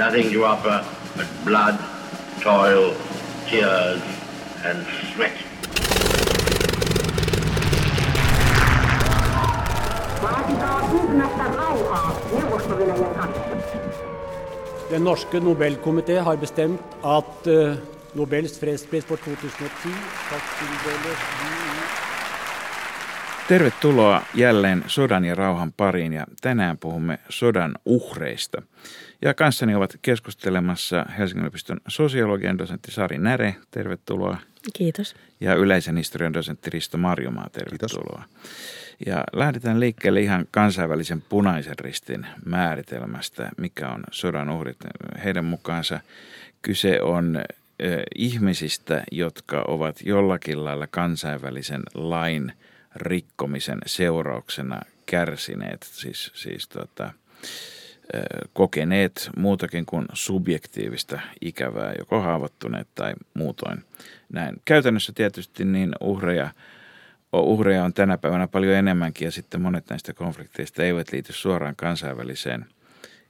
nothing to offer but blood, toil, tears, and sweat. Den norske Nobelkomité har bestemt at uh, Nobels fredspris for 2010 skal tildeles Tervetuloa jälleen sodan ja rauhan pariin ja tänään puhumme sodan uhreista. Ja kanssani ovat keskustelemassa Helsingin yliopiston sosiologian dosentti Sari Näre, tervetuloa. Kiitos. Ja yleisen historian dosentti Risto Marjomaa, tervetuloa. Kiitos. Ja lähdetään liikkeelle ihan kansainvälisen punaisen ristin määritelmästä, mikä on sodan uhrit. Heidän mukaansa kyse on ihmisistä, jotka ovat jollakin lailla kansainvälisen lain rikkomisen seurauksena kärsineet, siis, siis tota, kokeneet muutakin kuin subjektiivista ikävää, joko haavoittuneet tai muutoin näin. Käytännössä tietysti niin uhreja – uhreja on tänä päivänä paljon enemmänkin ja sitten monet näistä konflikteista eivät liity suoraan kansainväliseen,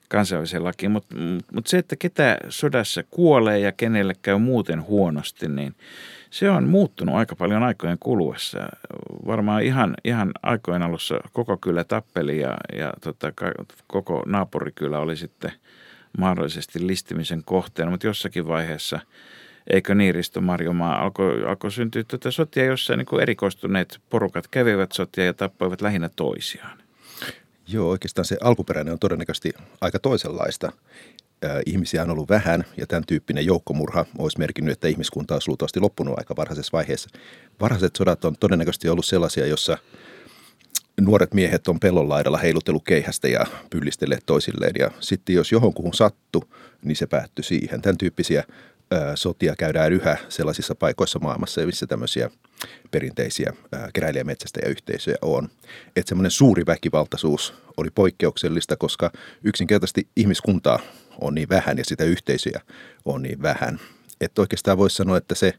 kansainväliseen lakiin. Mutta mut se, että ketä sodassa kuolee ja kenelle käy muuten huonosti, niin se on muuttunut aika paljon aikojen kuluessa. Varmaan ihan, ihan aikojen alussa koko kylä tappeli ja, ja tota, koko naapurikylä oli sitten mahdollisesti listimisen kohteena, mutta jossakin vaiheessa – eikö niin Risto Marjomaa, alkoi, alkoi syntyä tätä sotia, jossa niin kuin erikoistuneet porukat kävivät sotia ja tappoivat lähinnä toisiaan. Joo, oikeastaan se alkuperäinen on todennäköisesti aika toisenlaista. Ihmisiä on ollut vähän ja tämän tyyppinen joukkomurha olisi merkinnyt, että ihmiskunta olisi luultavasti loppunut aika varhaisessa vaiheessa. Varhaiset sodat on todennäköisesti ollut sellaisia, jossa nuoret miehet on pellon laidalla heilutellut keihästä ja pyllistelleet toisilleen. Ja sitten jos johonkuhun sattu, niin se päättyi siihen. Tämän tyyppisiä sotia käydään yhä sellaisissa paikoissa maailmassa, missä tämmöisiä perinteisiä keräilijämetsästäjäyhteisöjä on. Että semmoinen suuri väkivaltaisuus oli poikkeuksellista, koska yksinkertaisesti ihmiskuntaa on niin vähän ja sitä yhteisöjä on niin vähän. Että oikeastaan voisi sanoa, että se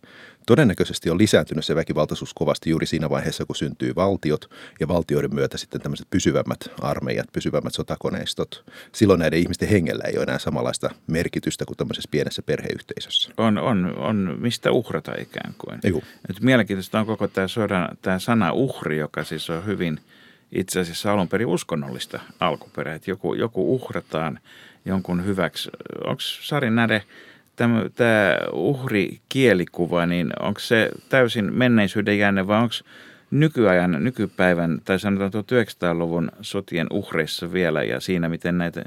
todennäköisesti on lisääntynyt se väkivaltaisuus kovasti juuri siinä vaiheessa, kun syntyy valtiot ja valtioiden myötä sitten tämmöiset pysyvämmät armeijat, pysyvämmät sotakoneistot. Silloin näiden ihmisten hengellä ei ole enää samanlaista merkitystä kuin tämmöisessä pienessä perheyhteisössä. On, on, on mistä uhrata ikään kuin. Nyt mielenkiintoista on koko tämä, sodan, tämä sana uhri, joka siis on hyvin itse asiassa alun perin uskonnollista alkuperää, että joku, joku uhrataan jonkun hyväksi. Onko Sari Näde – tämä, uhri-kielikuva, niin onko se täysin menneisyyden jänne vai onko nykyajan, nykypäivän tai sanotaan 1900-luvun sotien uhreissa vielä ja siinä, miten näitä,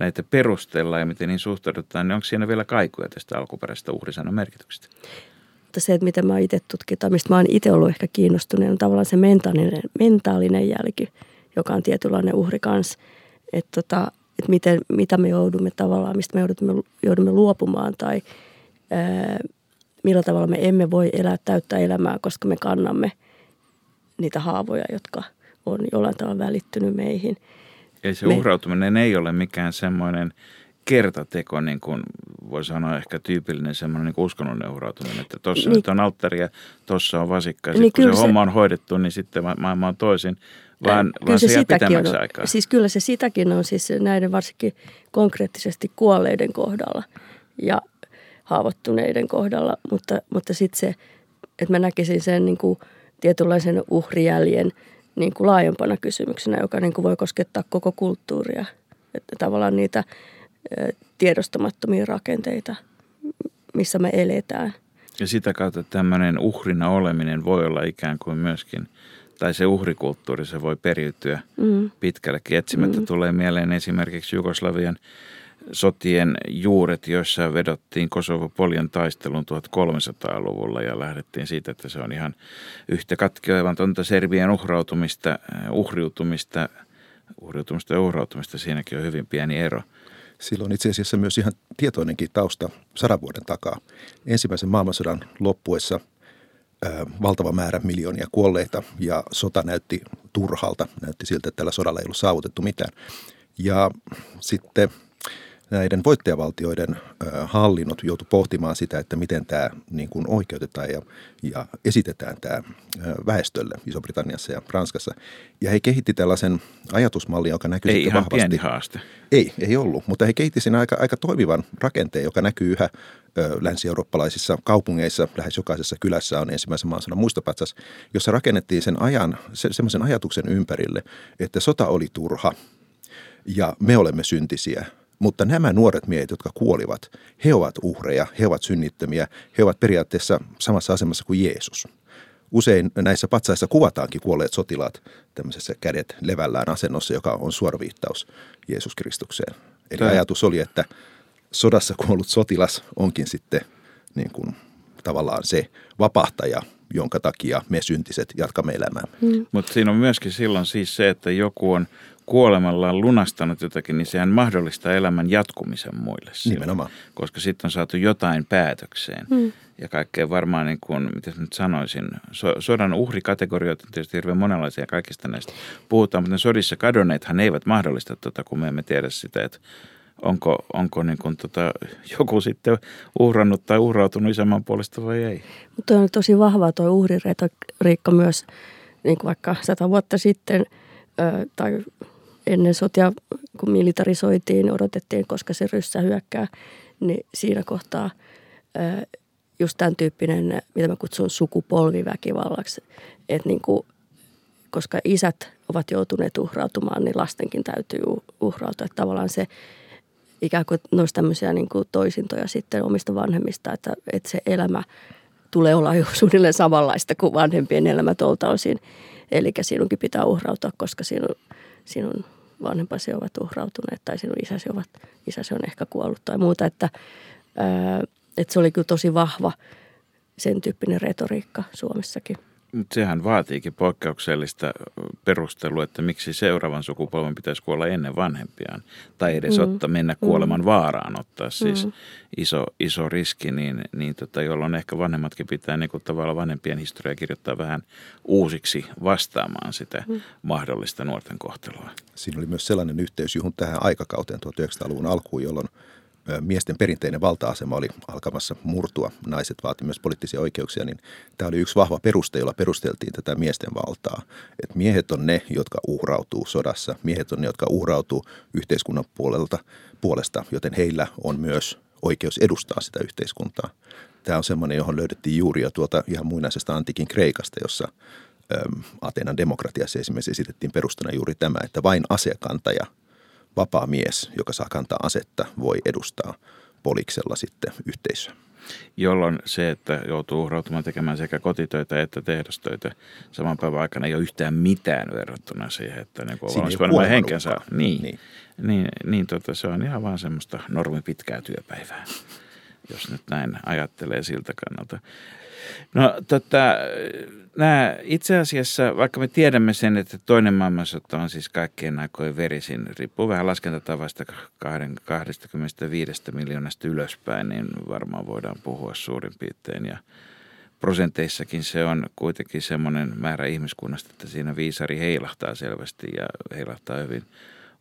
näitä perustellaan ja miten niin suhtaudutaan, niin onko siinä vielä kaikuja tästä alkuperäisestä uhrisanan merkityksestä? Mutta se, että miten mä itse tutkitaan, mistä mä oon itse ollut ehkä kiinnostunut, on tavallaan se mentaalinen, mentaalinen jälki, joka on tietynlainen uhri kanssa. Että tota, että miten, mitä me joudumme tavallaan, mistä me joudumme, joudumme luopumaan tai ää, millä tavalla me emme voi elää täyttä elämää, koska me kannamme niitä haavoja, jotka on jollain tavalla välittynyt meihin. Eli se me, uhrautuminen ei ole mikään semmoinen kertateko, niin kuin voi sanoa ehkä tyypillinen semmoinen niin uskonnollinen uhrautuminen, että tuossa niin, nyt on alttari ja tuossa on vasikka. Ja niin kun se, se homma on hoidettu, niin sitten maailma on toisin vaan, vaan se, se sitäkin on, aikaa. Siis kyllä se sitäkin on siis näiden varsinkin konkreettisesti kuolleiden kohdalla ja haavoittuneiden kohdalla, mutta, mutta sitten se, että mä näkisin sen niin kuin tietynlaisen uhrijäljen niin kuin laajempana kysymyksenä, joka niin kuin voi koskettaa koko kulttuuria. Että tavallaan niitä tiedostamattomia rakenteita, missä me eletään. Ja sitä kautta tämmöinen uhrina oleminen voi olla ikään kuin myöskin – tai se uhrikulttuuri, se voi periytyä mm. pitkällekin. Etsimättä mm. tulee mieleen esimerkiksi Jugoslavian sotien juuret, joissa vedottiin Kosovo-Polion taistelun 1300-luvulla ja lähdettiin siitä, että se on ihan yhtä katkeavatonta Serbian uhrautumista, uhriutumista, uhriutumista ja uhrautumista. Siinäkin on hyvin pieni ero. Silloin itse asiassa myös ihan tietoinenkin tausta sadan vuoden takaa. Ensimmäisen maailmansodan loppuessa – valtava määrä miljoonia kuolleita ja sota näytti turhalta. Näytti siltä, että tällä sodalla ei ollut saavutettu mitään. Ja sitten näiden voittajavaltioiden hallinnot joutu pohtimaan sitä, että miten tämä niin kuin oikeutetaan ja, ja esitetään tämä väestölle Iso-Britanniassa ja Ranskassa. Ja he kehitti tällaisen ajatusmallin, joka näkyy Ei ihan vahvasti. pieni haaste. Ei, ei ollut, mutta he kehitti siinä aika, aika toimivan rakenteen, joka näkyy yhä länsi-eurooppalaisissa kaupungeissa. Lähes jokaisessa kylässä on ensimmäisen maansana muistopatsas, jossa rakennettiin sen ajan, se, semmoisen ajatuksen ympärille, että sota oli turha ja me olemme syntisiä – mutta nämä nuoret miehet, jotka kuolivat, he ovat uhreja, he ovat synnittömiä, he ovat periaatteessa samassa asemassa kuin Jeesus. Usein näissä patsaissa kuvataankin kuolleet sotilaat tämmöisessä kädet levällään asennossa, joka on suoraviittaus Jeesus Kristukseen. Eli Tämä. ajatus oli, että sodassa kuollut sotilas onkin sitten niin kuin tavallaan se vapahtaja, jonka takia me syntiset jatkamme elämää. Mm. Mutta siinä on myöskin silloin siis se, että joku on kuolemallaan lunastanut jotakin, niin sehän mahdollistaa elämän jatkumisen muille. Silloin, Nimenomaan. Koska sitten on saatu jotain päätökseen. Mm. Ja kaikkea varmaan, niin kuin, miten nyt sanoisin, so, sodan uhrikategorioita on tietysti hirveän monenlaisia kaikista näistä puhutaan, mutta ne sodissa kadonneethan eivät mahdollista tuota, kun me emme tiedä sitä, että onko, onko niin kuin tota, joku sitten uhrannut tai uhrautunut isänmaan puolesta vai ei. Mutta on tosi vahva tuo uhriretoriikka myös, niin kuin vaikka sata vuotta sitten tai ennen sotia, kun militarisoitiin, odotettiin, koska se ryssä hyökkää, niin siinä kohtaa just tämän tyyppinen, mitä mä kutsun sukupolviväkivallaksi, että niin kuin, koska isät ovat joutuneet uhrautumaan, niin lastenkin täytyy uhrautua. Että tavallaan se ikään kuin noissa tämmöisiä niin kuin toisintoja sitten omista vanhemmista, että, että se elämä tulee olla jo suunnilleen samanlaista kuin vanhempien elämä tuolta osin. Eli sinunkin pitää uhrautua, koska sinun, sinun vanhempasi ovat uhrautuneet tai sinun isäsi, ovat, isäsi on ehkä kuollut tai muuta. Että, että se oli kyllä tosi vahva sen tyyppinen retoriikka Suomessakin. Mutta sehän vaatiikin poikkeuksellista perustelua, että miksi seuraavan sukupolven pitäisi kuolla ennen vanhempiaan. Tai edes mm. ottaa, mennä kuoleman mm. vaaraan, ottaa siis mm. iso, iso riski, niin, niin tota, jolloin ehkä vanhemmatkin pitää niin kuin tavallaan vanhempien historiaa kirjoittaa vähän uusiksi vastaamaan sitä mm. mahdollista nuorten kohtelua. Siinä oli myös sellainen yhteys, johon tähän aikakauteen 1900-luvun alkuun, jolloin miesten perinteinen valta-asema oli alkamassa murtua, naiset vaati myös poliittisia oikeuksia, niin tämä oli yksi vahva peruste, jolla perusteltiin tätä miesten valtaa. Että miehet on ne, jotka uhrautuu sodassa, miehet on ne, jotka uhrautuu yhteiskunnan puolelta, puolesta, joten heillä on myös oikeus edustaa sitä yhteiskuntaa. Tämä on semmoinen, johon löydettiin juuri jo tuota ihan muinaisesta antiikin Kreikasta, jossa Atenan demokratiassa esimerkiksi esitettiin perustana juuri tämä, että vain asekantaja – vapaa mies, joka saa kantaa asetta, voi edustaa poliksella sitten yhteisöä. Jolloin se, että joutuu uhrautumaan tekemään sekä kotitöitä että tehdastöitä saman päivän aikana ei ole yhtään mitään verrattuna siihen, että niin kuin olisi henkensä. Niin, niin. niin, niin tota, se on ihan vaan semmoista normi pitkää työpäivää, jos nyt näin ajattelee siltä kannalta. No tota, nämä itse asiassa, vaikka me tiedämme sen, että toinen maailmansota on siis kaikkien aikojen verisin, riippuu vähän laskentatavasta 25 miljoonasta ylöspäin, niin varmaan voidaan puhua suurin piirtein. Ja prosenteissakin se on kuitenkin semmoinen määrä ihmiskunnasta, että siinä viisari heilahtaa selvästi ja heilahtaa hyvin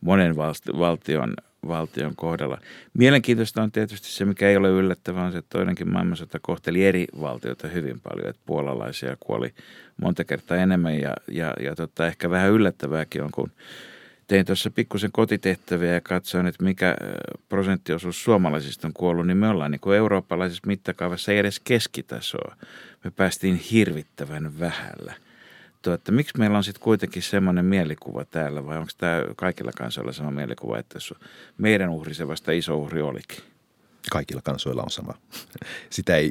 monen valtion valtion kohdalla. Mielenkiintoista on tietysti se, mikä ei ole yllättävää, on se, että toinenkin maailmansota kohteli eri valtioita hyvin paljon. Että puolalaisia kuoli monta kertaa enemmän ja, ja, ja tota, ehkä vähän yllättävääkin on, kun tein tuossa pikkusen kotitehtäviä ja katsoin, että mikä prosenttiosuus suomalaisista on kuollut, niin me ollaan niin kuin eurooppalaisessa mittakaavassa ei edes keskitasoa. Me päästiin hirvittävän vähällä – juttu, että miksi meillä on sitten kuitenkin semmoinen mielikuva täällä vai onko tämä kaikilla kansoilla sama mielikuva, että meidän uhri se vasta iso uhri olikin? Kaikilla kansoilla on sama. Sitä ei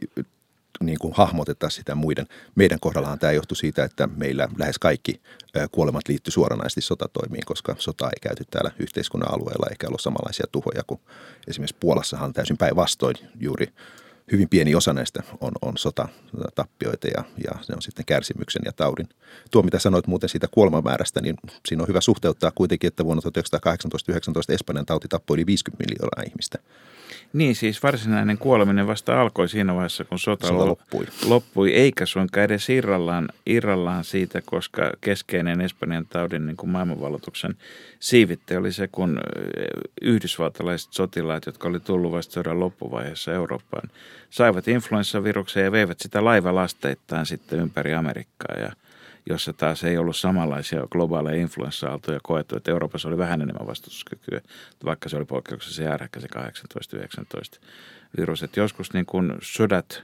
niin kuin hahmoteta sitä muiden. Meidän kohdallahan tämä johtui siitä, että meillä lähes kaikki kuolemat liittyi suoranaisesti sotatoimiin, koska sota ei käyty täällä yhteiskunnan alueella eikä ollut samanlaisia tuhoja kuin esimerkiksi Puolassahan täysin päinvastoin juuri hyvin pieni osa näistä on, on sotatappioita ja, ja se on sitten kärsimyksen ja taudin. Tuo, mitä sanoit muuten siitä kuolemamäärästä, niin siinä on hyvä suhteuttaa kuitenkin, että vuonna 1918-19 Espanjan tauti tappoi yli 50 miljoonaa ihmistä. Niin siis varsinainen kuoleminen vasta alkoi siinä vaiheessa, kun sota, Sota loppui. loppui, eikä suinkaan edes irrallaan, irrallaan siitä, koska keskeinen Espanjan taudin niin kuin maailmanvalloituksen siivitte oli se, kun yhdysvaltalaiset sotilaat, jotka oli tullut vasta sodan loppuvaiheessa Eurooppaan, saivat influenssaviruksen ja veivät sitä laivalasteittain sitten ympäri Amerikkaa ja – jossa taas ei ollut samanlaisia globaaleja influenssa-aaltoja koettu, että Euroopassa oli vähän enemmän vastustuskykyä, vaikka se oli poikkeuksessa järkkä se 18-19 virus. Että joskus niin kuin sodat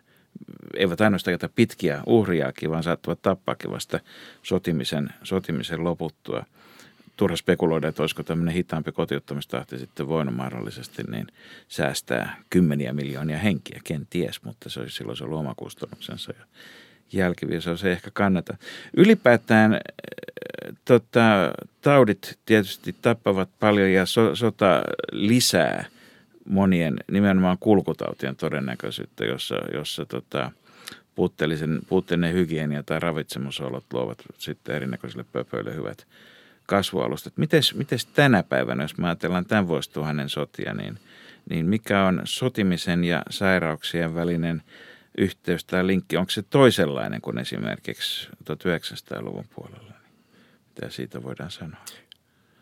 eivät ainoastaan jätä pitkiä uhriaakin, vaan saattavat tappaakin vasta sotimisen, sotimisen loputtua. Turha spekuloida, että olisiko tämmöinen hitaampi kotiuttamistahti sitten voinut mahdollisesti niin säästää kymmeniä miljoonia henkiä, kenties, mutta se olisi silloin se ollut oma kustannuksensa. Ja jälkiviisaus ei ehkä kannata. Ylipäätään äh, tota, taudit tietysti tappavat paljon ja so, sota lisää monien nimenomaan kulkutautien todennäköisyyttä, jossa, jossa tota, puutteellisen, puutteellinen hygienia tai ravitsemusolot luovat sitten erinäköisille pöpöille hyvät kasvualustat. Mites, mites tänä päivänä, jos me ajatellaan tämän vuosituhannen sotia, niin, niin mikä on sotimisen ja sairauksien välinen – yhteys tai linkki, onko se toisenlainen kuin esimerkiksi 1900-luvun puolella? Mitä siitä voidaan sanoa?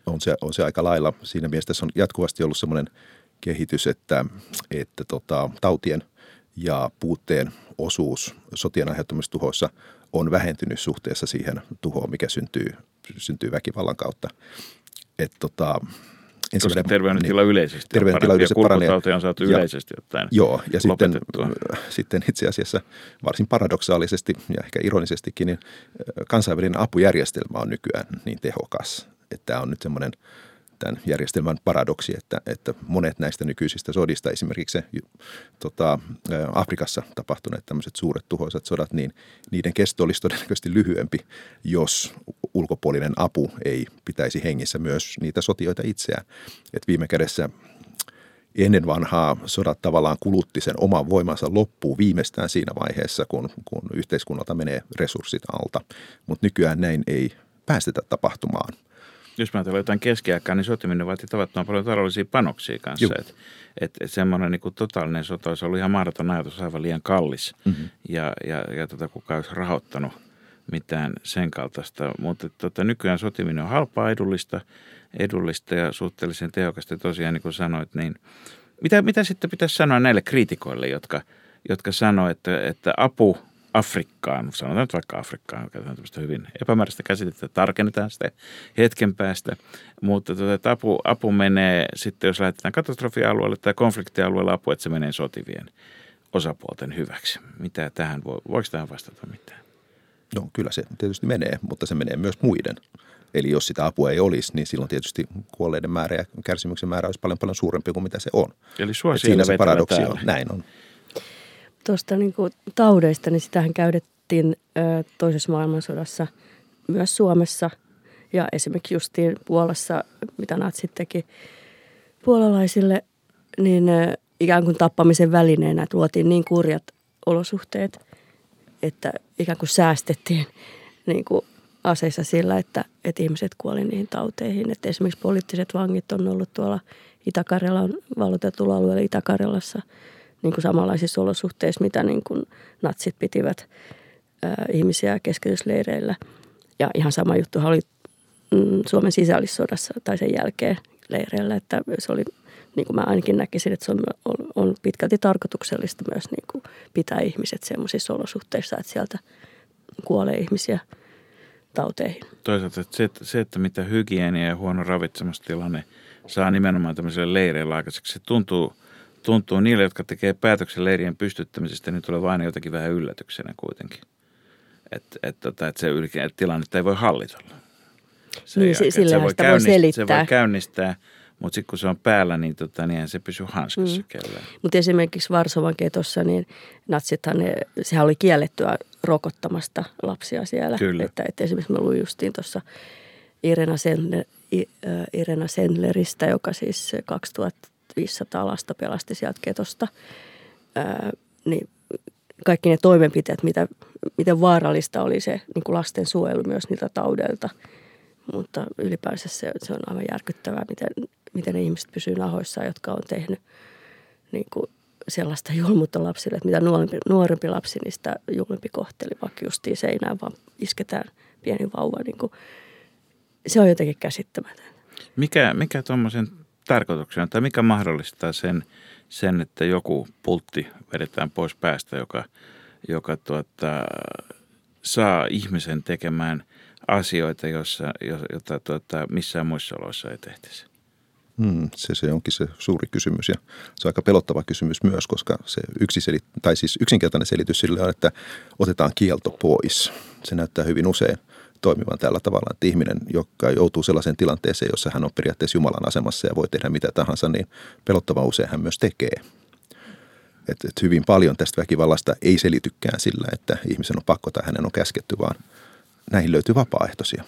On se, on se aika lailla. Siinä mielessä tässä on jatkuvasti ollut semmoinen kehitys, että, että tota, tautien ja puutteen osuus sotien aiheuttamissa tuhoissa on vähentynyt suhteessa siihen tuhoon, mikä syntyy, syntyy väkivallan kautta. Et tota, koska terveydentila niin, yleisesti terveydentila yleisesti paranee. on saatu ja, yleisesti ottaen Joo, ja sitten, sitten itse asiassa varsin paradoksaalisesti ja ehkä ironisestikin, niin kansainvälinen apujärjestelmä on nykyään niin tehokas, että tämä on nyt semmoinen – tämän järjestelmän paradoksi, että, että monet näistä nykyisistä sodista, esimerkiksi se, tota, Afrikassa tapahtuneet tämmöiset suuret tuhoisat sodat, niin niiden kesto olisi todennäköisesti lyhyempi, jos ulkopuolinen apu ei pitäisi hengissä myös niitä sotioita itseään. Et viime kädessä ennen vanhaa sodat tavallaan kulutti sen oman voimansa loppuun viimeistään siinä vaiheessa, kun, kun yhteiskunnalta menee resurssit alta. Mutta nykyään näin ei päästetä tapahtumaan – jos mä ajattelen jotain keskiaikaa, niin sotiminen vaatii tavattoman paljon taloudellisia panoksia kanssa. Että et, et semmoinen niin totaalinen sota olisi ollut ihan mahdoton ajatus, aivan liian kallis. Mm-hmm. Ja, ja, ja tota, kuka olisi rahoittanut mitään sen kaltaista. Mutta tota, nykyään sotiminen on halpaa, edullista, edullista ja suhteellisen tehokasta. Tosiaan niin kuin sanoit, niin mitä, mitä sitten pitäisi sanoa näille kriitikoille, jotka, jotka sanoo, että, että apu – Afrikkaan, sanotaan nyt vaikka Afrikkaan, käytetään tämmöistä hyvin epämääräistä käsitettä, tarkennetaan sitä hetken päästä, mutta tuota, että apu, apu menee sitten, jos lähetetään katastrofialueelle tai konfliktialueelle apu, että se menee sotivien osapuolten hyväksi. Mitä tähän voi, voiko tähän vastata mitään? No kyllä se tietysti menee, mutta se menee myös muiden. Eli jos sitä apua ei olisi, niin silloin tietysti kuolleiden määrä ja kärsimyksen määrä olisi paljon paljon suurempi kuin mitä se on. Eli sua siinä se paradoksi on. Näin on tuosta niin kuin taudeista, niin sitähän käydettiin ö, toisessa maailmansodassa myös Suomessa ja esimerkiksi justiin Puolassa, mitä natsit teki puolalaisille, niin ikään kuin tappamisen välineenä tuotiin niin kurjat olosuhteet, että ikään kuin säästettiin niin kuin aseissa sillä, että, että ihmiset kuoli niihin tauteihin. Että esimerkiksi poliittiset vangit on ollut tuolla Itä-Karjalan valloitetulla alueella Itä-Karjalassa – niin kuin samanlaisissa olosuhteissa, mitä niin kuin natsit pitivät ää, ihmisiä keskitysleireillä. Ja ihan sama juttu oli mm, Suomen sisällissodassa tai sen jälkeen leireillä, että se oli, niin kuin mä ainakin näkisin, että se on, on, on pitkälti tarkoituksellista myös niin kuin pitää ihmiset sellaisissa olosuhteissa, että sieltä kuolee ihmisiä tauteihin. Toisaalta että se, että, se, että mitä hygienia ja huono ravitsemustilanne saa nimenomaan tämmöiselle leireille aikaiseksi, se tuntuu – tuntuu niille, jotka tekee päätöksen leirien pystyttämisestä, niin tulee aina jotakin vähän yllätyksenä kuitenkin. Että et, tota, et se et tilannetta ei voi hallitella. Se niin, jälkeen, sillä voi, voi selittää. Se voi käynnistää, mutta sitten kun se on päällä, niin, tota, niin se pysyy hanskassa mm. kellään. Mutta esimerkiksi Varsovan ketossa, niin natsithan, ne, sehän oli kiellettyä rokottamasta lapsia siellä. Kyllä. Että, että esimerkiksi mä luin justiin tuossa Irena, Sendler, Irena Sendleristä, joka siis 2000 500 lasta pelasti sieltä ketosta. Ää, niin kaikki ne toimenpiteet, mitä, miten vaarallista oli se niin kuin lasten suojelu myös niiltä taudelta. Mutta ylipäänsä se, se on aivan järkyttävää, miten, miten ne ihmiset pysyvät nahoissaan, jotka on tehnyt niin kuin sellaista julmuutta lapsille, että mitä nuorempi, nuorempi lapsi, niin sitä julmempi kohteli, vaikka justiin seinään vaan isketään pieni vauva. Niin kuin, se on jotenkin käsittämätöntä. Mikä, mikä tuommoisen tarkoituksena, tai mikä mahdollistaa sen, sen, että joku pultti vedetään pois päästä, joka, joka tuota, saa ihmisen tekemään asioita, jossa, jota tuota, missään muissa oloissa ei tehtäisi? Hmm, se, se onkin se suuri kysymys ja se on aika pelottava kysymys myös, koska se yksiselit, tai siis yksinkertainen selitys sille on, että otetaan kielto pois. Se näyttää hyvin usein toimivan tällä tavalla, että ihminen, joka joutuu sellaiseen tilanteeseen, jossa hän on periaatteessa Jumalan asemassa ja voi tehdä mitä tahansa, niin pelottava usein hän myös tekee. Et, et hyvin paljon tästä väkivallasta ei selitykään sillä, että ihmisen on pakko tai hänen on käsketty, vaan näihin löytyy vapaaehtoisia.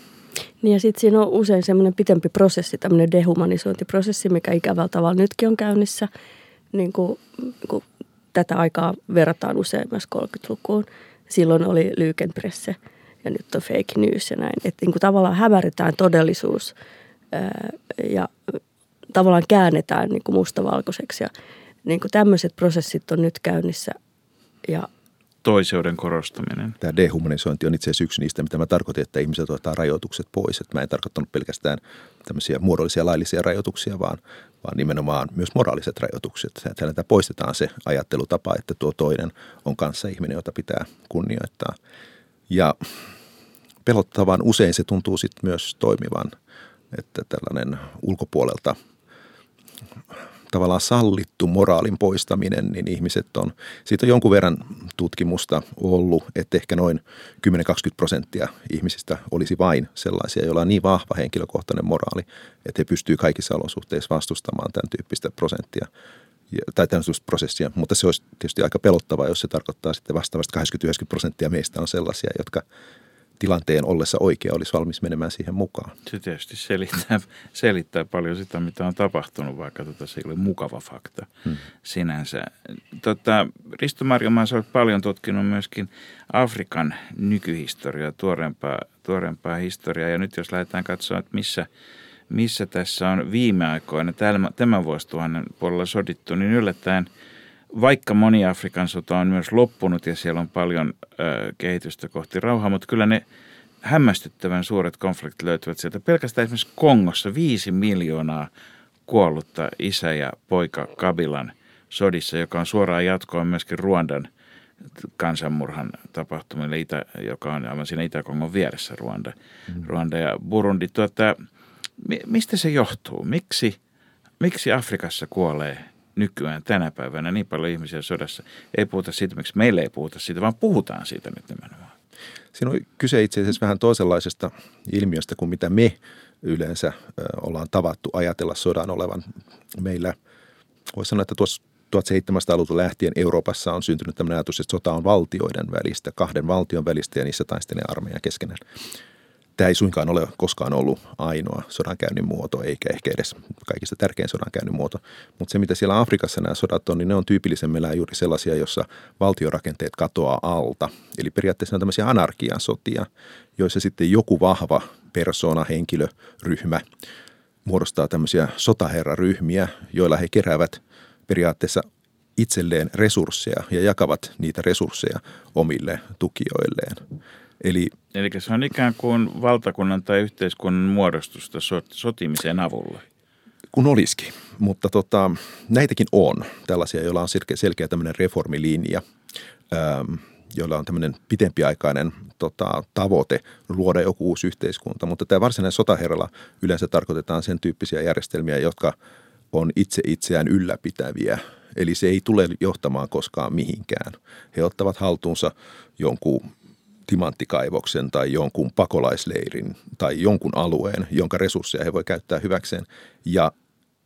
Niin ja sitten siinä on usein semmoinen pitempi prosessi, tämmöinen dehumanisointiprosessi, mikä ikävällä tavalla nytkin on käynnissä. Niin kuin, kun tätä aikaa verrataan usein myös 30-lukuun. Silloin oli lyykenpresse ja nyt on fake news ja näin. Että niin kuin tavallaan hämärretään todellisuus ja tavallaan käännetään niin kuin mustavalkoiseksi. Ja niin kuin tämmöiset prosessit on nyt käynnissä ja toiseuden korostaminen. Tämä dehumanisointi on itse asiassa yksi niistä, mitä mä tarkoitin, että ihmiset otetaan rajoitukset pois. Että mä en tarkoittanut pelkästään tämmöisiä muodollisia laillisia rajoituksia, vaan, vaan nimenomaan myös moraaliset rajoitukset. Että poistetaan se ajattelutapa, että tuo toinen on kanssa ihminen, jota pitää kunnioittaa. Ja pelottavan. Usein se tuntuu sitten myös toimivan, että tällainen ulkopuolelta tavallaan sallittu moraalin poistaminen, niin ihmiset on, siitä on jonkun verran tutkimusta ollut, että ehkä noin 10-20 prosenttia ihmisistä olisi vain sellaisia, joilla on niin vahva henkilökohtainen moraali, että he pystyvät kaikissa olosuhteissa vastustamaan tämän tyyppistä prosenttia tai tämmöistä prosessia, mutta se olisi tietysti aika pelottavaa, jos se tarkoittaa sitten vastaavasti 80-90 prosenttia meistä on sellaisia, jotka tilanteen ollessa oikea olisi valmis menemään siihen mukaan. Se tietysti selittää, selittää paljon sitä, mitä on tapahtunut, vaikka tota, se ei ole mukava fakta hmm. sinänsä. Tota, Risto Marjomaa, olet paljon tutkinut myöskin Afrikan nykyhistoriaa, tuorempaa, tuorempaa historiaa. Ja nyt jos lähdetään katsoa, että missä, missä tässä on viime aikoina tämän vuosituhannen puolella sodittu, niin yllättäen – vaikka moni Afrikan sota on myös loppunut ja siellä on paljon ö, kehitystä kohti rauhaa, mutta kyllä ne hämmästyttävän suuret konfliktit löytyvät sieltä. Pelkästään esimerkiksi Kongossa viisi miljoonaa kuollutta isä ja poika Kabilan sodissa, joka on suoraan jatkoa myöskin Ruandan kansanmurhan tapahtumille, Itä, joka on aivan siinä Itä-Kongon vieressä Ruanda, mm. Ruanda ja Burundi. Tuota, mistä se johtuu? Miksi, miksi Afrikassa kuolee nykyään tänä päivänä niin paljon ihmisiä sodassa. Ei puhuta siitä, miksi meillä ei puhuta siitä, vaan puhutaan siitä nyt nimenomaan. Siinä on kyse itse asiassa vähän toisenlaisesta ilmiöstä kuin mitä me yleensä ollaan tavattu ajatella sodan olevan. Meillä voisi sanoa, että tuossa 1700-luvulta lähtien Euroopassa on syntynyt tämmöinen ajatus, että sota on valtioiden välistä, kahden valtion välistä ja niissä taistelee armeija keskenään. Tämä ei suinkaan ole koskaan ollut ainoa sodankäynnin muoto, eikä ehkä edes kaikista tärkein sodankäynnin muoto. Mutta se, mitä siellä Afrikassa nämä sodat on, niin ne on tyypillisemmillään juuri sellaisia, jossa valtiorakenteet katoaa alta. Eli periaatteessa on tämmöisiä anarkian sotia, joissa sitten joku vahva persona, henkilö, ryhmä muodostaa tämmöisiä sotaherraryhmiä, joilla he keräävät periaatteessa itselleen resursseja ja jakavat niitä resursseja omille tukijoilleen. Eli, Eli se on ikään kuin valtakunnan tai yhteiskunnan muodostusta sotimisen avulla. Kun olisikin, mutta tota, näitäkin on tällaisia, joilla on selkeä, selkeä tämmöinen reformilinja, ähm, joilla on tämmöinen pitempiaikainen tota, tavoite luoda joku uusi yhteiskunta. Mutta tämä varsinainen sotaherralla yleensä tarkoitetaan sen tyyppisiä järjestelmiä, jotka on itse itseään ylläpitäviä. Eli se ei tule johtamaan koskaan mihinkään. He ottavat haltuunsa jonkun timanttikaivoksen tai jonkun pakolaisleirin tai jonkun alueen, jonka resursseja he voi käyttää hyväkseen ja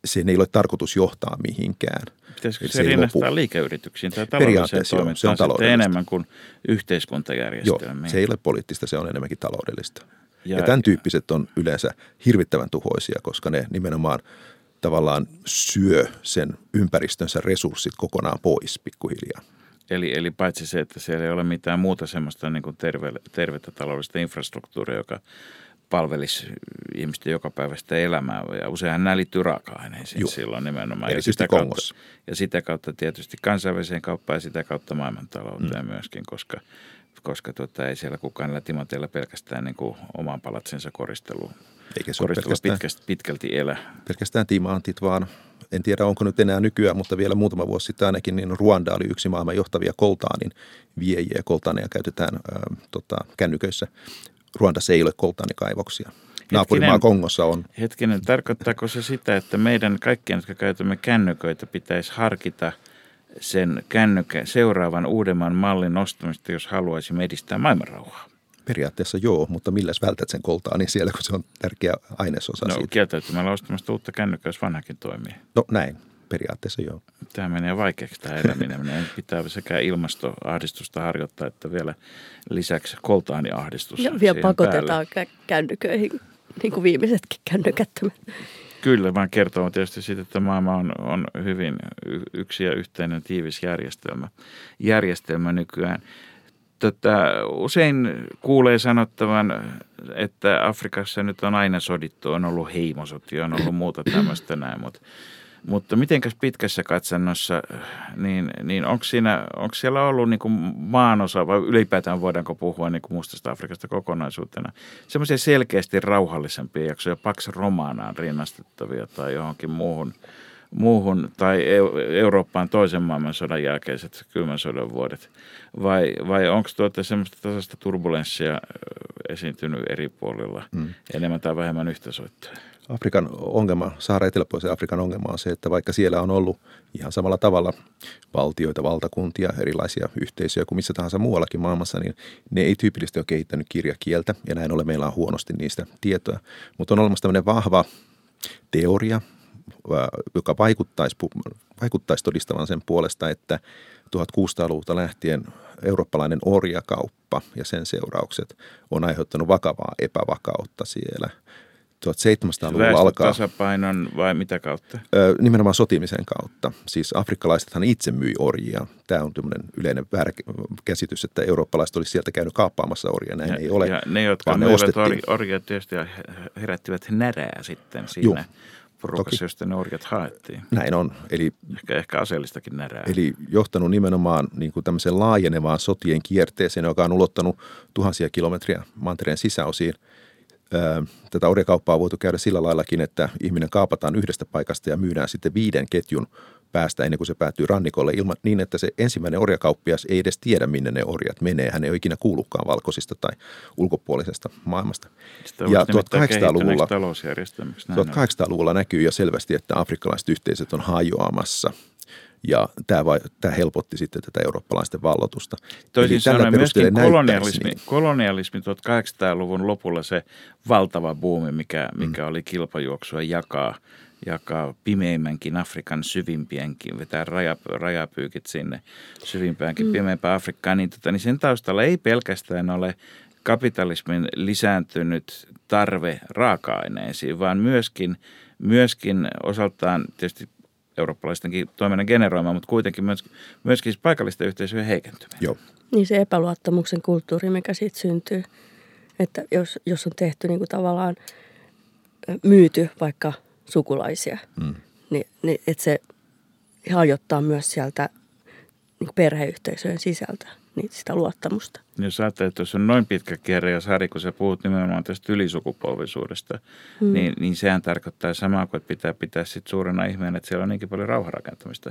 sen ei ole tarkoitus johtaa mihinkään. Pitäisikö se, se rinnastaa liikeyrityksiin tai taloudelliseen toimintaan se on enemmän kuin yhteiskuntajärjestelmiin? Joo, se ei ole poliittista, se on enemmänkin taloudellista. Ja, ja tämän tyyppiset on yleensä hirvittävän tuhoisia, koska ne nimenomaan tavallaan syö sen ympäristönsä resurssit kokonaan pois pikkuhiljaa. Eli, eli paitsi se, että siellä ei ole mitään muuta semmoista niin kuin terve, tervettä taloudellista infrastruktuuria, joka palvelisi ihmisten jokapäiväistä elämää. Ja useinhan nämä liittyy raaka-aineisiin Joo. silloin nimenomaan. Erityisesti sitä kautta, ja sitä kautta tietysti kansainväliseen kauppaan ja sitä kautta maailmantalouteen mm. myöskin, koska, koska tuota, ei siellä kukaan näillä timanteilla pelkästään niin kuin oman palatsensa koristelu, Eikä se koristelu pelkästään- pitkälti, elä. pelkästään timantit, vaan en tiedä onko nyt enää nykyään, mutta vielä muutama vuosi sitten ainakin, niin Ruanda oli yksi maailman johtavia koltaanin viejiä. Koltaaneja käytetään ä, tota, kännyköissä. Ruandassa ei ole koltaanikaivoksia. Naapurimaa Kongossa on. Hetkinen, tarkoittaako se sitä, että meidän kaikkien, jotka käytämme kännyköitä, pitäisi harkita sen kännykän seuraavan uudemman mallin nostamista, jos haluaisimme edistää maailmanrauhaa? Periaatteessa joo, mutta milläs vältät sen koltaanin siellä, kun se on tärkeä ainesosa No siitä. kieltäytymällä ostamasta uutta kännykkää, jos vanhakin toimii. No näin, periaatteessa joo. Tämä menee vaikeaksi tämä eläminen. Meidän pitää sekä ilmastoahdistusta harjoittaa, että vielä lisäksi koltaaniahdistus. Ja vielä pakotetaan päälle. kä- kännyköihin, niin kuin viimeisetkin kännykättömät. Kyllä, vaan kertoo tietysti siitä, että maailma on, on hyvin yksi ja yhteinen tiivis järjestelmä, järjestelmä nykyään. Tota, usein kuulee sanottavan, että Afrikassa nyt on aina sodittu, on ollut heimosotia, on ollut muuta tämmöistä näin, mutta mutta mitenkäs pitkässä katsannossa, niin, niin onko, siinä, onko siellä ollut niin kuin maanosa, vai ylipäätään voidaanko puhua niin kuin mustasta Afrikasta kokonaisuutena, semmoisia selkeästi rauhallisempia jaksoja, Pax Romanaan rinnastettavia tai johonkin muuhun, muuhun tai Eu- Eurooppaan toisen maailmansodan jälkeiset kylmän sodan vuodet, vai, vai onko tuota semmoista tasaista turbulenssia esiintynyt eri puolilla, mm. enemmän tai vähemmän yhtä soittoa? Afrikan ongelma, Saara Eteläpuolisen Afrikan ongelma on se, että vaikka siellä on ollut ihan samalla tavalla valtioita, valtakuntia, erilaisia yhteisöjä kuin missä tahansa muuallakin maailmassa, niin ne ei tyypillisesti ole kehittänyt kirjakieltä ja näin ollen meillä on huonosti niistä tietoa. Mutta on olemassa tämmöinen vahva teoria, joka vaikuttaisi, vaikuttaisi todistavan sen puolesta, että 1600-luvulta lähtien eurooppalainen orjakauppa ja sen seuraukset on aiheuttanut vakavaa epävakautta siellä. 1700-luvulla alkaa tasapainon vai mitä kautta? Ö, nimenomaan sotimisen kautta. Siis afrikkalaisethan itse myi orjia. Tämä on tämmöinen yleinen väärä käsitys, että eurooppalaiset olisi sieltä käynyt kaappaamassa orjia. Näin ja, ei ole. Ja ne, jotka vaan ne ostettiin. orjat tietysti herättivät närää sitten siinä Juu, porukassa, toki. josta ne orjat haettiin. Näin on. Eli, Ehkä, ehkä aseellistakin närää. eli johtanut nimenomaan niin kuin tämmöiseen laajenevaan sotien kierteeseen, joka on ulottanut tuhansia kilometriä mantereen sisäosiin. Tätä orjakauppaa on voitu käydä sillä laillakin, että ihminen kaapataan yhdestä paikasta ja myydään sitten viiden ketjun päästä ennen kuin se päätyy rannikolle ilman, niin, että se ensimmäinen orjakauppias ei edes tiedä, minne ne orjat menee. Hän ei ole ikinä kuullutkaan valkoisista tai ulkopuolisesta maailmasta. Sitä Ja voisi nimittää 1800-luvulla kehittyneeksi talousjärjestelmäksi. näin on. 1800-luvulla näkyy jo selvästi, että afrikkalaiset yhteisöt on hajoamassa. Ja tämä, vai, tämä helpotti sitten tätä eurooppalaisten vallotusta. Toisin Eli tällä sanoen myöskin kolonialismi, niin. kolonialismi 1800-luvun lopulla se valtava buumi, mikä, mikä mm. oli kilpajuoksua jakaa, jakaa pimeimmänkin Afrikan syvimpienkin, vetää rajap, rajapyykit sinne syvimpäänkin mm. pimeämpään Afrikkaan, niin, tota, niin sen taustalla ei pelkästään ole kapitalismin lisääntynyt tarve raaka-aineisiin, vaan myöskin, myöskin osaltaan tietysti eurooppalaistenkin toiminnan generoima, mutta kuitenkin myöskin, myöskin siis paikallisten yhteisöjen heikentyminen. Joo. Niin se epäluottamuksen kulttuuri, mikä siitä syntyy. Että jos, jos on tehty niin kuin tavallaan myyty vaikka sukulaisia, mm. niin, niin että se hajottaa myös sieltä niin perheyhteisöjen sisältä niin sitä luottamusta. Jos ajattelee, että jos on noin pitkä kierre ja Sari, kun sä puhut nimenomaan tästä ylisukupolvisuudesta, mm. niin, niin sehän tarkoittaa samaa kuin, että pitää pitää sit suurena ihmeenä, että siellä on niinkin paljon rauhanrakentamista.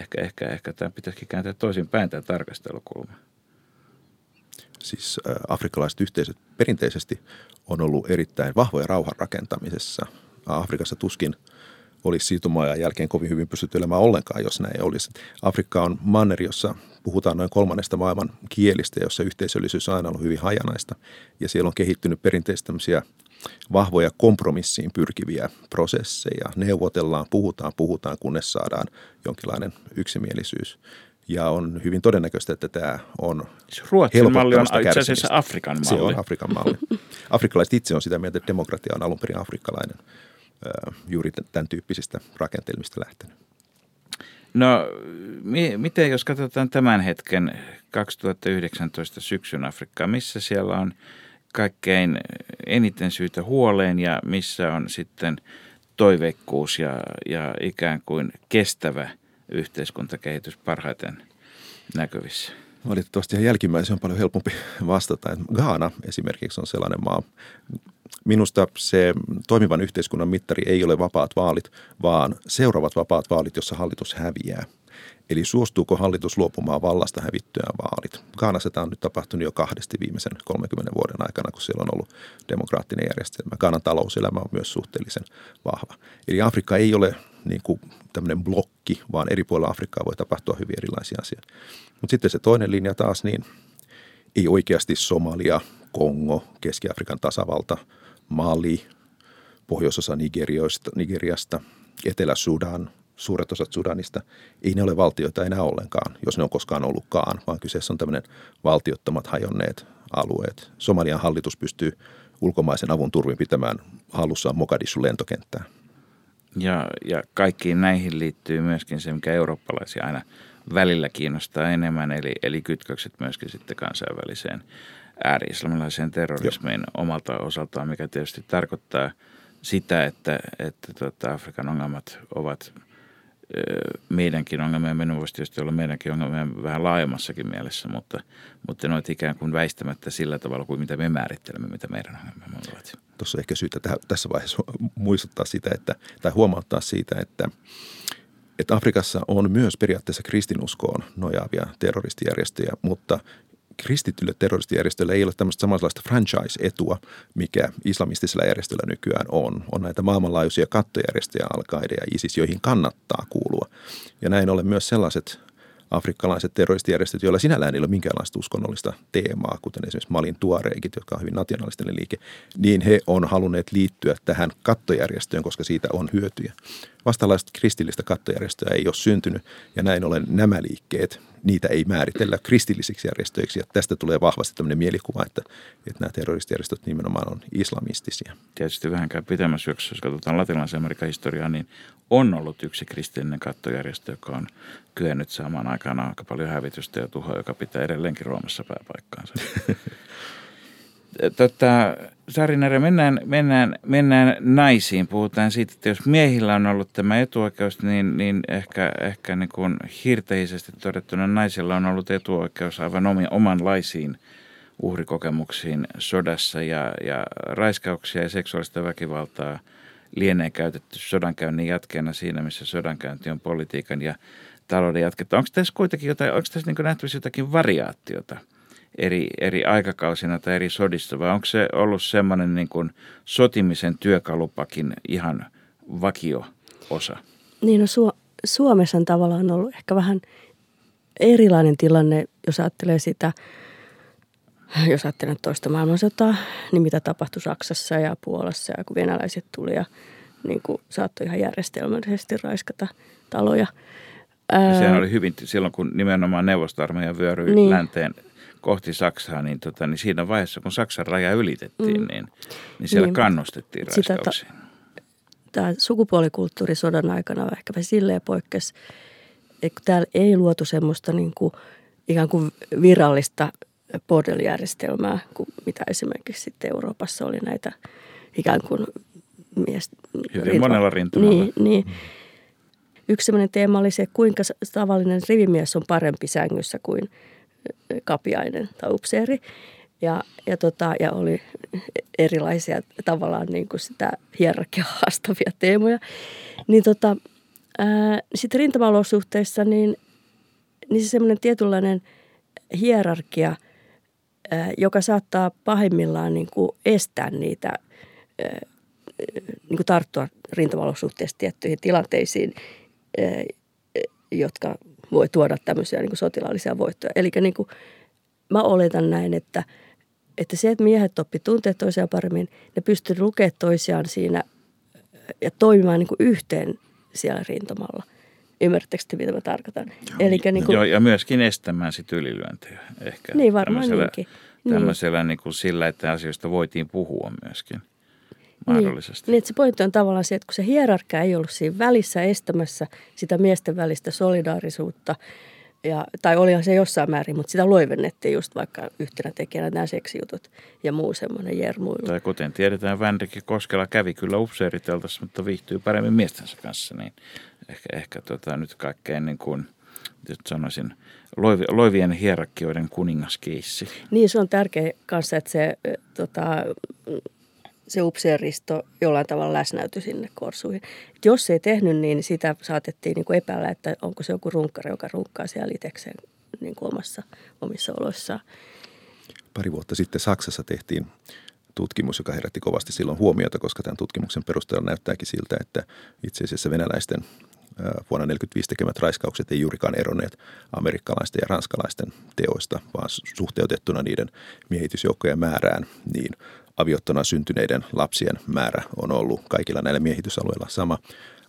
Ehkä, ehkä, ehkä tämä pitäisikin kääntää toisin päin tämä tarkastelukulma. Siis ä, afrikkalaiset yhteisöt perinteisesti on ollut erittäin vahvoja rauhan rakentamisessa. Afrikassa tuskin olisi siirtymäajan jälkeen kovin hyvin pystytty elämään ollenkaan, jos näin olisi. Afrikka on manner, jossa puhutaan noin kolmannesta maailman kielistä, jossa yhteisöllisyys on aina ollut hyvin hajanaista. Ja siellä on kehittynyt perinteisesti tämmöisiä vahvoja kompromissiin pyrkiviä prosesseja. Neuvotellaan, puhutaan, puhutaan, kunnes saadaan jonkinlainen yksimielisyys. Ja on hyvin todennäköistä, että tämä on Ruotsin malli on itse asiassa. Afrikan Se malli. on Afrikan malli. Afrikkalaiset itse on sitä mieltä, että demokratia on alun perin afrikkalainen juuri tämän tyyppisistä rakentelmista lähtenyt. No, mi- miten jos katsotaan tämän hetken 2019 syksyn Afrikkaa, missä siellä on kaikkein eniten syytä huoleen ja missä on sitten toiveikkuus ja, ja ikään kuin kestävä yhteiskuntakehitys parhaiten näkyvissä? Valitettavasti jälkimmäisen on paljon helpompi vastata. Gaana esimerkiksi on sellainen maa. Minusta se toimivan yhteiskunnan mittari ei ole vapaat vaalit, vaan seuraavat vapaat vaalit, jossa hallitus häviää. Eli suostuuko hallitus luopumaan vallasta hävittyään vaalit? Gaanassa tämä on nyt tapahtunut jo kahdesti viimeisen 30 vuoden aikana, kun siellä on ollut demokraattinen järjestelmä. Gaanan talouselämä on myös suhteellisen vahva. Eli Afrikka ei ole niin kuin tämmöinen blokki, vaan eri puolilla Afrikkaa voi tapahtua hyvin erilaisia asioita. Mutta sitten se toinen linja taas, niin ei oikeasti Somalia, Kongo, Keski-Afrikan tasavalta, Mali, pohjoisosa Nigeriasta, Nigeriasta Etelä-Sudan, suuret osat Sudanista, ei ne ole valtioita enää ollenkaan, jos ne on koskaan ollutkaan, vaan kyseessä on tämmöinen valtiottomat hajonneet alueet. Somalian hallitus pystyy ulkomaisen avun turvin pitämään hallussaan Mogadishun lentokenttää. Ja, ja kaikkiin näihin liittyy myöskin se, mikä eurooppalaisia aina välillä kiinnostaa enemmän, eli, eli kytkökset myöskin sitten kansainväliseen ääri-islamilaiseen terrorismiin Joo. omalta osaltaan, mikä tietysti tarkoittaa sitä, että, että tuota, Afrikan ongelmat ovat meidänkin ongelmia, minun voisi tietysti olla meidänkin ongelmia vähän laajemmassakin mielessä, mutta, mutta ne ovat ikään kuin väistämättä sillä tavalla kuin mitä me määrittelemme, mitä meidän ongelmamme ovat. Tuossa on ehkä syytä tähän, tässä vaiheessa muistuttaa sitä, että, tai huomauttaa siitä, että, että Afrikassa on myös periaatteessa kristinuskoon nojaavia terroristijärjestöjä, mutta kristitylle terroristijärjestölle ei ole tämmöistä samanlaista franchise-etua, mikä islamistisella järjestöllä nykyään on. On näitä maailmanlaajuisia kattojärjestöjä, al ja ISIS, joihin kannattaa kuulua. Ja näin ollen myös sellaiset afrikkalaiset terroristijärjestöt, joilla sinällään ei ole minkäänlaista uskonnollista teemaa, kuten esimerkiksi Malin tuareikit, jotka on hyvin nationalistinen liike, niin he on halunneet liittyä tähän kattojärjestöön, koska siitä on hyötyjä. Vastaalaiset kristillistä kattojärjestöä ei ole syntynyt ja näin ollen nämä liikkeet, niitä ei määritellä kristillisiksi järjestöiksi. Ja tästä tulee vahvasti tämmöinen mielikuva, että, että nämä terroristijärjestöt nimenomaan on islamistisia. Tietysti vähänkään pitemmässä syöksessä, jos katsotaan latinalaisen Amerikan historiaa, niin on ollut yksi kristillinen kattojärjestö, joka on kyennyt saamaan aikana aika paljon hävitystä ja tuhoa, joka pitää edelleenkin Roomassa pääpaikkaansa. tota, Sarinere, mennään, mennään, mennään naisiin. Puhutaan siitä, että jos miehillä on ollut tämä etuoikeus, niin, niin ehkä, ehkä niin kuin hirteisesti todettuna naisilla on ollut etuoikeus aivan omi, omanlaisiin uhrikokemuksiin sodassa ja, ja raiskauksia ja seksuaalista väkivaltaa lienee käytetty sodankäynnin jatkeena siinä, missä sodankäynti on politiikan ja talouden jatketta. Onko tässä kuitenkin jotain, onko tässä niin nähtävissä jotakin variaatiota – eri, eri aikakausina tai eri sodissa, vai onko se ollut semmoinen niin sotimisen työkalupakin ihan vakio osa? Niin, no Su- Suomessa on tavallaan ollut ehkä vähän erilainen tilanne, jos ajattelee sitä, jos ajattelee toista maailmansotaa, niin mitä tapahtui Saksassa ja Puolassa ja kun venäläiset tuli ja niin kuin saattoi ihan järjestelmällisesti raiskata taloja. Ja sehän oli hyvin silloin, kun nimenomaan neuvostarmeija vyöryi niin. länteen kohti Saksaa, niin, tota, niin siinä vaiheessa, kun Saksan raja ylitettiin, mm. niin, niin siellä niin. kannustettiin raiskauksiin. Ta- tämä sukupuolikulttuuri sodan aikana on ehkä silleen poikkesi, että täällä ei luotu semmoista niin kuin, ikään kuin virallista bordeljärjestelmää, kuin mitä esimerkiksi sitten Euroopassa oli näitä ikään kuin mies... Hyvin rintama. monella rintamalla. Niin, niin. Yksi sellainen teema oli se, kuinka tavallinen rivimies on parempi sängyssä kuin kapiainen tai upseeri. Ja, ja, tota, ja oli erilaisia tavallaan niin kuin sitä hierarkiaa haastavia teemoja. Niin tota, sitten rintamalosuhteissa niin, niin se semmoinen tietynlainen hierarkia, ää, joka saattaa pahimmillaan niin kuin estää niitä, ää, niin kuin tarttua rintamalosuhteissa tiettyihin tilanteisiin, jotka voi tuoda tämmöisiä niin kuin sotilaallisia voittoja. Eli niin kuin, mä oletan näin, että, että se, että miehet oppi tuntea toisiaan paremmin, ne pystyy lukemaan toisiaan siinä ja toimimaan niin kuin yhteen siellä rintamalla. Ymmärrättekö te, mitä mä tarkoitan? Joo, Elikkä niin kuin, joo ja myöskin estämään sit ylilyöntejä ehkä. Niin varmaan niinkin. Tämmöisellä niin. Niin kuin sillä, että asioista voitiin puhua myöskin mahdollisesti. Niin, niin että se pointti on tavallaan se, että kun se hierarkia ei ollut siinä välissä estämässä sitä miesten välistä solidaarisuutta Ja, tai olihan se jossain määrin, mutta sitä loivennettiin just vaikka yhtenä tekijänä nämä seksijutut ja muu semmoinen jermuilu. Tai kuten tiedetään, Vänrikki Koskela kävi kyllä upseeriteltassa, mutta viihtyy paremmin miestensä kanssa, niin ehkä, ehkä tota, nyt kaikkein niin kuin, sanoisin, loivien hierarkioiden kuningaskeissi. Niin, se on tärkeä kanssa, että se tota, se upseeristo jollain tavalla läsnäytyi sinne korsuihin. Et jos se ei tehnyt, niin sitä saatettiin niin kuin epäillä, että onko se joku runkkari, joka runkkaa siellä itsekseen niin kuin omassa, omissa oloissaan. Pari vuotta sitten Saksassa tehtiin tutkimus, joka herätti kovasti silloin huomiota, koska tämän tutkimuksen perusteella näyttääkin siltä, että itse asiassa venäläisten vuonna 1945 tekemät raiskaukset ei juurikaan eronneet amerikkalaisten ja ranskalaisten teoista, vaan suhteutettuna niiden miehitysjoukkojen määrään, niin aviottona syntyneiden lapsien määrä on ollut kaikilla näillä miehitysalueilla sama.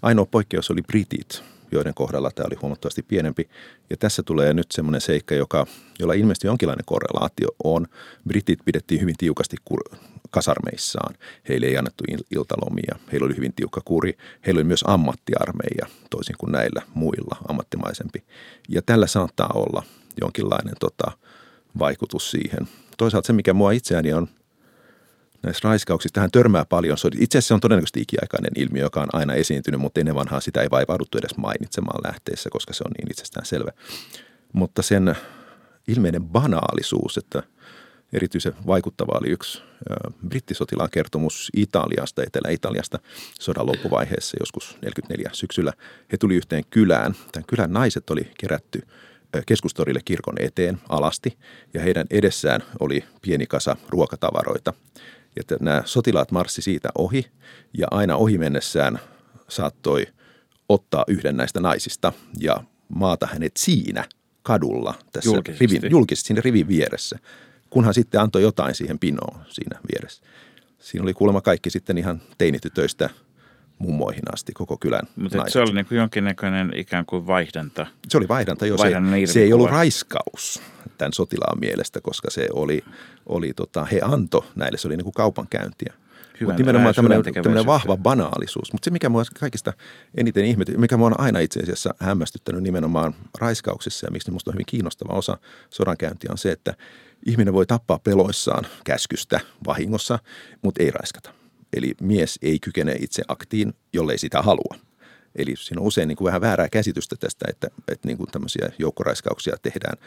Ainoa poikkeus oli britit, joiden kohdalla tämä oli huomattavasti pienempi. Ja tässä tulee nyt semmoinen seikka, joka, jolla ilmeisesti jonkinlainen korrelaatio on. Britit pidettiin hyvin tiukasti kur- kasarmeissaan. Heille ei annettu iltalomia. Heillä oli hyvin tiukka kuri. Heillä oli myös ammattiarmeija, toisin kuin näillä muilla ammattimaisempi. Ja tällä saattaa olla jonkinlainen tota, vaikutus siihen. Toisaalta se, mikä mua itseäni on näissä raiskauksissa tähän törmää paljon. Itse asiassa se on todennäköisesti ikiaikainen ilmiö, joka on aina esiintynyt, mutta ennen vanhaa sitä ei vaivauduttu edes mainitsemaan lähteessä, koska se on niin itsestään selvä. Mutta sen ilmeinen banaalisuus, että erityisen vaikuttava oli yksi brittisotilaan kertomus Italiasta, Etelä-Italiasta sodan loppuvaiheessa joskus 44 syksyllä. He tuli yhteen kylään. Tämän kylän naiset oli kerätty keskustorille kirkon eteen alasti ja heidän edessään oli pieni kasa ruokatavaroita – että nämä sotilaat marssi siitä ohi ja aina ohi mennessään saattoi ottaa yhden näistä naisista ja maata hänet siinä kadulla tässä julkisesti. Rivin, julkisesti siinä rivin vieressä, kunhan sitten antoi jotain siihen pinoon siinä vieressä. Siinä oli kuulemma kaikki sitten ihan teinitytöistä mummoihin asti, koko kylän Mutta se oli niin kuin jonkinnäköinen ikään kuin vaihdanta. Se oli vaihdanta, jo se, se ei ollut raiskaus tämän sotilaan mielestä, koska se oli, oli tota, he anto näille, se oli niin kuin kaupankäyntiä. Mutta nimenomaan tämmöinen, tämmöinen vahva banaalisuus. Mutta se, mikä mua kaikista eniten ihmetyy, mikä mua on aina itse asiassa hämmästyttänyt nimenomaan raiskauksissa ja miksi minusta on hyvin kiinnostava osa sodankäyntiä on se, että ihminen voi tappaa peloissaan käskystä vahingossa, mutta ei raiskata. Eli mies ei kykene itse aktiin, jollei sitä halua. Eli siinä on usein niin kuin vähän väärää käsitystä tästä, että, että niin kuin tämmöisiä joukkoraiskauksia tehdään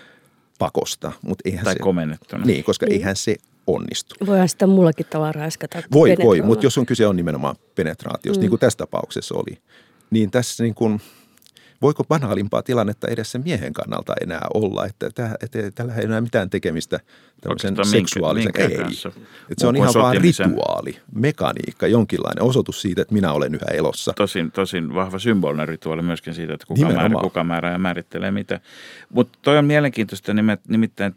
pakosta. Mutta eihän tai se, komennettuna. Niin, koska niin. eihän se onnistu. Voihan sitä mullakin tavalla raiskata. Voi, voi, mutta jos on kyse on nimenomaan penetraatiosta, mm. niin kuin tässä tapauksessa oli, niin tässä niin kuin – voiko banaalimpaa tilannetta edes sen miehen kannalta enää olla, että, tällä ei enää mitään tekemistä tämmöisen minkä, seksuaalisen, minkä ei. Että se on ihan vaan rituaali, mekaniikka, jonkinlainen osoitus siitä, että minä olen yhä elossa. Tosin, tosin vahva symbolinen rituaali myöskin siitä, että kuka, määrä, kuka määrää ja määrittelee mitä. Mutta toi on mielenkiintoista nimittäin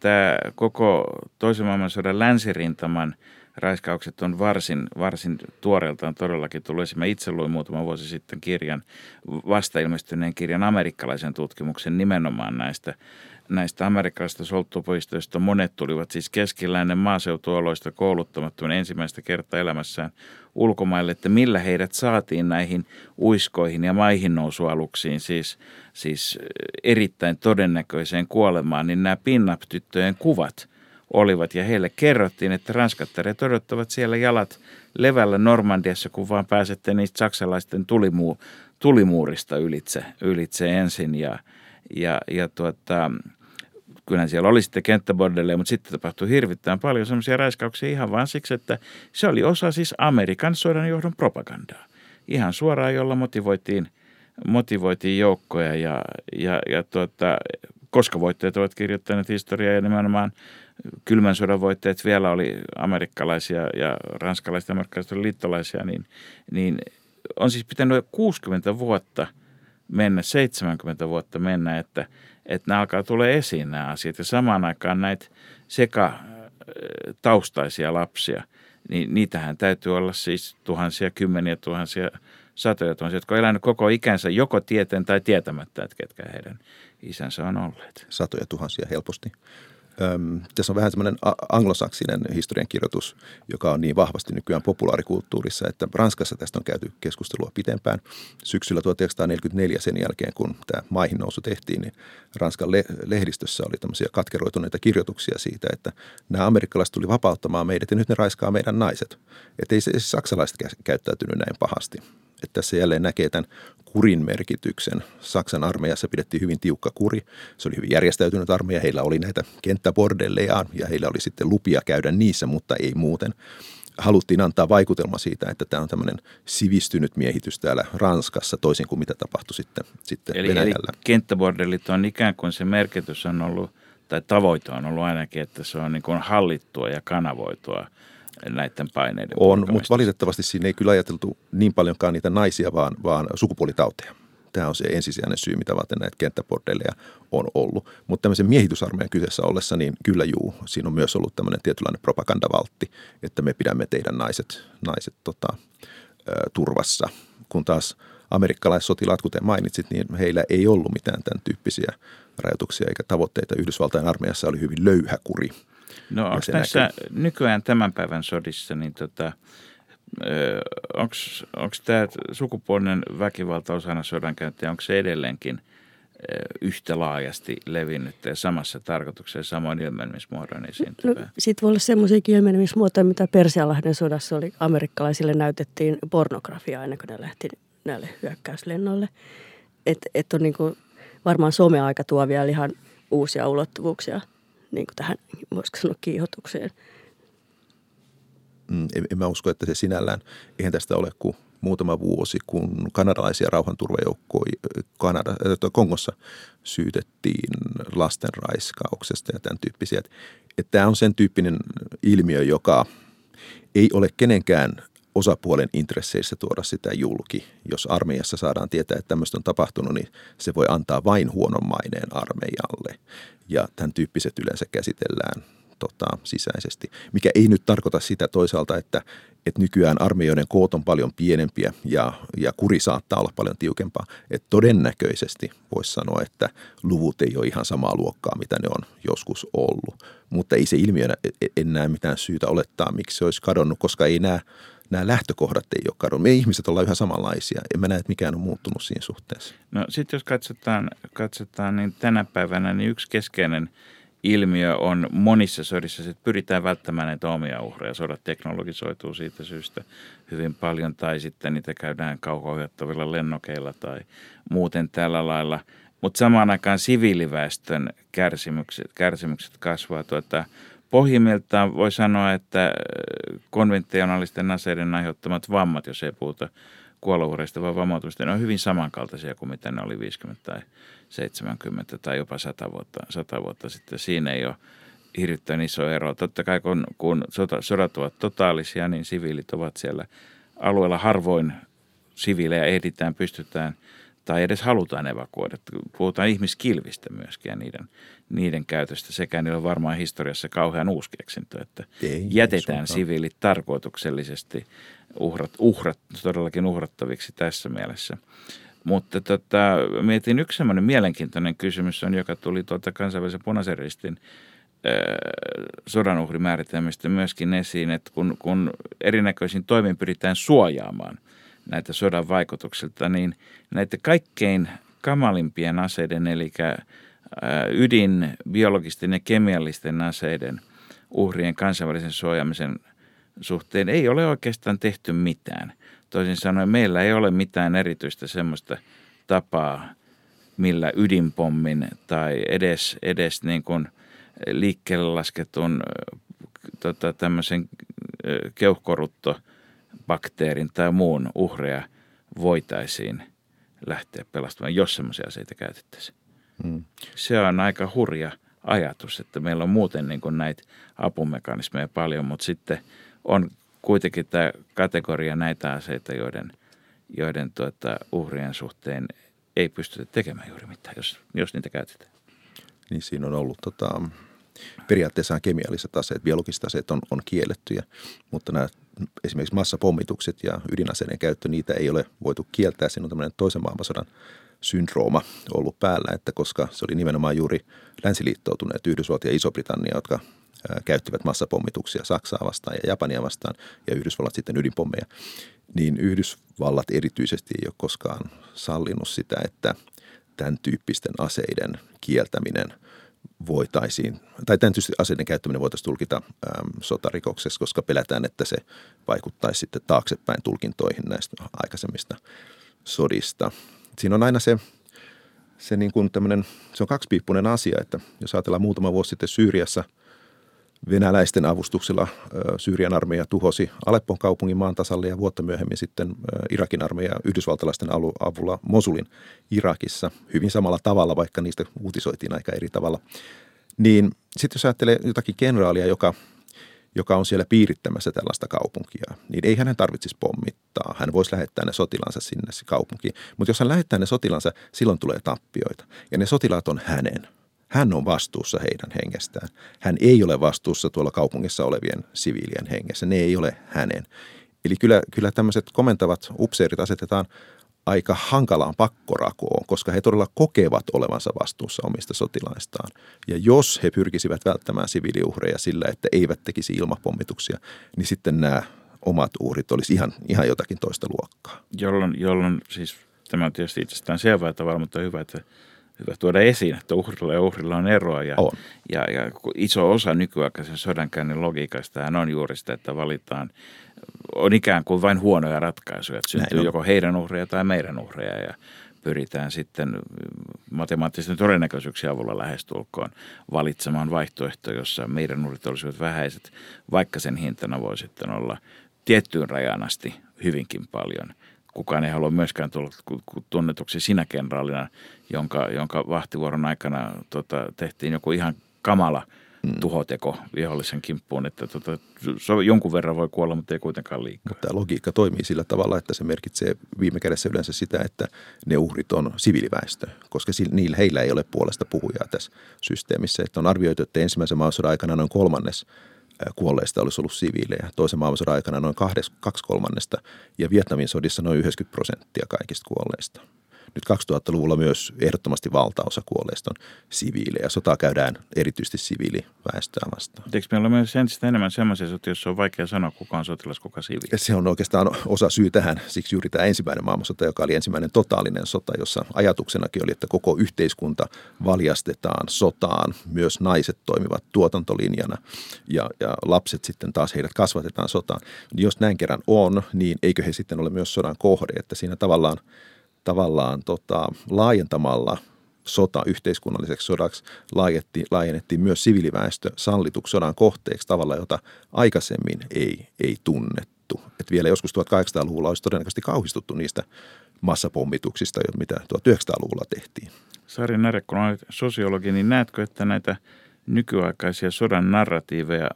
tämä koko toisen maailmansodan länsirintaman – raiskaukset on varsin, varsin tuoreeltaan todellakin tullut. Esimerkiksi mä itse luin muutama vuosi sitten kirjan, vasta ilmestyneen kirjan amerikkalaisen tutkimuksen nimenomaan näistä, näistä amerikkalaisista solttupoistoista. Monet tulivat siis keskiläinen maaseutuoloista kouluttamattomien ensimmäistä kertaa elämässään ulkomaille, että millä heidät saatiin näihin uiskoihin ja maihin nousualuksiin, siis, siis erittäin todennäköiseen kuolemaan, niin nämä pinnap-tyttöjen kuvat – olivat. Ja heille kerrottiin, että ranskattareet odottavat siellä jalat levällä Normandiassa, kun vaan pääsette niistä saksalaisten tulimuu, tulimuurista ylitse, ylitse ensin. Ja, ja, ja tuota, kyllähän siellä oli sitten kenttäbordelleja, mutta sitten tapahtui hirvittävän paljon semmoisia raiskauksia ihan vaan siksi, että se oli osa siis Amerikan sodanjohdon propagandaa. Ihan suoraan, jolla motivoitiin, motivoitiin joukkoja ja, ja, ja tuota, koska voittajat ovat kirjoittaneet historiaa ja nimenomaan kylmän sodan voitteet vielä oli amerikkalaisia ja ranskalaiset ja amerikkalaiset liittolaisia, niin, niin on siis pitänyt 60 vuotta mennä, 70 vuotta mennä, että, että nämä alkaa tulla esiin nämä asiat. Ja samaan aikaan näitä sekä taustaisia lapsia, niin niitähän täytyy olla siis tuhansia, kymmeniä tuhansia, satoja tuhansia, jotka on elänyt koko ikänsä joko tieteen tai tietämättä, että ketkä heidän isänsä on olleet. Satoja tuhansia helposti. Öm, tässä on vähän semmoinen anglosaksinen historiankirjoitus, joka on niin vahvasti nykyään populaarikulttuurissa, että Ranskassa tästä on käyty keskustelua pitempään. Syksyllä 1944 sen jälkeen, kun tämä maihin nousu tehtiin, niin Ranskan le- lehdistössä oli tämmöisiä katkeroituneita kirjoituksia siitä, että nämä amerikkalaiset tuli vapauttamaan meidät ja nyt ne raiskaa meidän naiset. Että ei se saksalaiset käyttäytynyt näin pahasti. Että tässä jälleen näkee tämän kurin merkityksen. Saksan armeijassa pidettiin hyvin tiukka kuri. Se oli hyvin järjestäytynyt armeija. Heillä oli näitä kenttäbordelleja ja heillä oli sitten lupia käydä niissä, mutta ei muuten. Haluttiin antaa vaikutelma siitä, että tämä on tämmöinen sivistynyt miehitys täällä Ranskassa, toisin kuin mitä tapahtui sitten, sitten eli, Venäjällä. Eli kenttäbordellit on ikään kuin se merkitys on ollut, tai tavoite on ollut ainakin, että se on niin kuin hallittua ja kanavoitua – näiden paineiden On, mutta valitettavasti siinä ei kyllä ajateltu niin paljonkaan niitä naisia, vaan, vaan sukupuolitauteja. Tämä on se ensisijainen syy, mitä varten näitä kenttäbordelleja on ollut. Mutta tämmöisen miehitysarmeijan kyseessä ollessa, niin kyllä juu, siinä on myös ollut tämmöinen tietynlainen propagandavaltti, että me pidämme teidän naiset, naiset tota, turvassa. Kun taas amerikkalaissotilaat, kuten mainitsit, niin heillä ei ollut mitään tämän tyyppisiä rajoituksia eikä tavoitteita. Yhdysvaltain armeijassa oli hyvin löyhä kuri – No onko näissä näkyy. nykyään tämän päivän sodissa, niin tota, onko tämä sukupuolinen väkivalta osana sodankäyntiä, onko se edelleenkin yhtä laajasti levinnyt ja samassa tarkoituksessa samoin ilmenemismuodon esiintyvää? No, Sitten voi olla semmoisiakin ilmenemismuotoja, mitä Persialahden sodassa oli. Amerikkalaisille näytettiin pornografiaa ennen kuin ne lähti näille hyökkäyslennoille. Että et on niinku, varmaan some-aika tuo vielä ihan uusia ulottuvuuksia – niin kuin tähän, voisiko sanoa, kiihotukseen. Mm, en, en mä usko, että se sinällään, eihän tästä ole kuin muutama vuosi, kun kanadalaisia rauhanturvajoukkoja Kanada, Kongossa syytettiin lasten raiskauksesta ja tämän tyyppisiä. Tämä on sen tyyppinen ilmiö, joka ei ole kenenkään osapuolen intresseissä tuoda sitä julki. Jos armeijassa saadaan tietää, että tämmöistä on tapahtunut, niin se voi antaa vain huonon maineen armeijalle. Ja tämän tyyppiset yleensä käsitellään tota, sisäisesti. Mikä ei nyt tarkoita sitä toisaalta, että, että nykyään armeijoiden koot on paljon pienempiä ja, ja kuri saattaa olla paljon tiukempaa. Et todennäköisesti voisi sanoa, että luvut ei ole ihan samaa luokkaa, mitä ne on joskus ollut. Mutta ei se ilmiönä, en näe mitään syytä olettaa, miksi se olisi kadonnut, koska ei nämä nämä lähtökohdat ei ole kadonnut. Me ihmiset ollaan yhä samanlaisia. En mä näe, että mikään on muuttunut siinä suhteessa. No sitten jos katsotaan, katsotaan, niin tänä päivänä niin yksi keskeinen ilmiö on monissa sodissa, että pyritään välttämään näitä omia uhreja. Sodat teknologisoituu siitä syystä hyvin paljon tai sitten niitä käydään kauko lennokeilla tai muuten tällä lailla. Mutta samaan aikaan siviiliväestön kärsimykset, kärsimykset kasvaa. Tuota, pohjimmiltaan voi sanoa, että äh, konventionaalisten aseiden aiheuttamat vammat, jos ei puhuta kuolouhreista, vaan vammautumista, ne on hyvin samankaltaisia kuin mitä ne oli 50 tai 70 tai jopa 100 vuotta, 100 vuotta sitten. Siinä ei ole hirvittävän iso ero. Totta kai kun, kun sodat ovat totaalisia, niin siviilit ovat siellä alueella harvoin siviilejä ehditään, pystytään – tai edes halutaan evakuoida. Puhutaan ihmiskilvistä myöskin ja niiden, niiden käytöstä. Sekä niillä on varmaan historiassa kauhean uusi keksintö, että ei, jätetään siviilit tarkoituksellisesti uhrat, uhrat, todellakin uhrattaviksi tässä mielessä. Mutta tota, mietin yksi sellainen mielenkiintoinen kysymys on, joka tuli tuolta kansainvälisen punaisen ristin sodanuhrimääritelmistä myöskin esiin, että kun, kun erinäköisin toimin pyritään suojaamaan – näitä sodan vaikutuksilta, niin näitä kaikkein kamalimpien aseiden, eli ydin, biologisten ja kemiallisten aseiden uhrien kansainvälisen suojaamisen suhteen ei ole oikeastaan tehty mitään. Toisin sanoen meillä ei ole mitään erityistä semmoista tapaa, millä ydinpommin tai edes, edes niin kuin liikkeelle lasketun tota, tämmöisen keuhkorutto – bakteerin tai muun uhreja voitaisiin lähteä pelastamaan, jos semmoisia aseita käytettäisiin. Hmm. Se on aika hurja ajatus, että meillä on muuten niin kuin näitä apumekanismeja paljon, mutta sitten on kuitenkin tämä kategoria näitä aseita, joiden, joiden tuota, uhrien suhteen ei pystytä tekemään juuri mitään, jos, jos niitä käytetään. Niin siinä on ollut tota, periaatteessa kemialliset aseet, biologiset aseet on, on kiellettyjä, mutta nämä esimerkiksi massapommitukset ja ydinaseiden käyttö, niitä ei ole voitu kieltää. Siinä on tämmöinen toisen maailmansodan syndrooma ollut päällä, että koska se oli nimenomaan juuri länsiliittoutuneet Yhdysvallat ja Iso-Britannia, jotka käyttivät massapommituksia Saksaa vastaan ja Japania vastaan ja Yhdysvallat sitten ydinpommeja, niin Yhdysvallat erityisesti ei ole koskaan sallinut sitä, että tämän tyyppisten aseiden kieltäminen voitaisiin, tai tämän tyyppisten aseiden käyttäminen voitaisiin tulkita äm, sotarikoksessa, koska pelätään, että se vaikuttaisi sitten taaksepäin tulkintoihin näistä aikaisemmista sodista. Siinä on aina se, se, niin kuin se on kaksipiippunen asia, että jos ajatellaan muutama vuosi sitten Syyriassa – venäläisten avustuksella Syyrian armeija tuhosi Aleppon kaupungin maan tasalle ja vuotta myöhemmin sitten Irakin armeija yhdysvaltalaisten avulla Mosulin Irakissa hyvin samalla tavalla, vaikka niistä uutisoitiin aika eri tavalla. Niin sitten jos ajattelee jotakin kenraalia, joka, joka on siellä piirittämässä tällaista kaupunkia, niin ei hänen tarvitsisi pommittaa. Hän voisi lähettää ne sotilansa sinne kaupunkiin. Mutta jos hän lähettää ne sotilansa, silloin tulee tappioita. Ja ne sotilaat on hänen – hän on vastuussa heidän hengestään. Hän ei ole vastuussa tuolla kaupungissa olevien siviilien hengessä. Ne ei ole hänen. Eli kyllä, kyllä tämmöiset komentavat upseerit asetetaan aika hankalaan pakkorakoon, koska he todella kokevat olevansa vastuussa omista sotilaistaan. Ja jos he pyrkisivät välttämään siviiliuhreja sillä, että eivät tekisi ilmapommituksia, niin sitten nämä omat uhrit olisi ihan, ihan jotakin toista luokkaa. Jolloin, jolloin siis tämä on tietysti itsestään selvää tavalla, mutta hyvä, että hyvä tuoda esiin, että uhrilla ja uhrilla on eroa. Ja, on. ja, ja iso osa nykyaikaisen sodankäynnin logiikasta on juuri sitä, että valitaan, on ikään kuin vain huonoja ratkaisuja, että syntyy joko heidän uhreja tai meidän uhreja ja pyritään sitten matemaattisten todennäköisyyksien avulla lähestulkoon valitsemaan vaihtoehto, jossa meidän uhrit olisivat vähäiset, vaikka sen hintana voi sitten olla tiettyyn rajan asti hyvinkin paljon – kukaan ei halua myöskään tulla tunnetuksi sinä kenraalina, jonka, jonka vahtivuoron aikana tota, tehtiin joku ihan kamala mm. tuhoteko vihollisen kimppuun, että tota, jonkun verran voi kuolla, mutta ei kuitenkaan liikaa. Mutta tämä logiikka toimii sillä tavalla, että se merkitsee viime kädessä yleensä sitä, että ne uhrit on siviiliväestö, koska niillä heillä ei ole puolesta puhujaa tässä systeemissä. Että on arvioitu, että ensimmäisen maailmansodan aikana noin kolmannes – kuolleista olisi ollut siviilejä. Toisen maailmansodan aikana noin kaksi kolmannesta ja Vietnamin sodissa noin 90 prosenttia kaikista kuolleista. Nyt 2000-luvulla myös ehdottomasti valtaosa kuolleista on siviilejä. Sotaa käydään erityisesti siviiliväestöä vastaan. Eikö meillä ole myös entistä enemmän sellaisia sotia, joissa on vaikea sanoa, kuka on sotilas, kuka siviili? Se on oikeastaan osa syy tähän. Siksi juuri tämä ensimmäinen maailmansota, joka oli ensimmäinen totaalinen sota, jossa ajatuksenakin oli, että koko yhteiskunta valjastetaan sotaan. Myös naiset toimivat tuotantolinjana ja, ja lapset sitten taas heidät kasvatetaan sotaan. Jos näin kerran on, niin eikö he sitten ole myös sodan kohde, että siinä tavallaan – tavallaan tota, laajentamalla sota yhteiskunnalliseksi sodaksi laajennettiin, laajennettiin myös siviiliväestö sallituksi sodan kohteeksi tavalla, jota aikaisemmin ei, ei tunnettu. Et vielä joskus 1800-luvulla olisi todennäköisesti kauhistuttu niistä massapommituksista, mitä 1900-luvulla tehtiin. Sari Näre, kun olet sosiologi, niin näetkö, että näitä nykyaikaisia sodan narratiiveja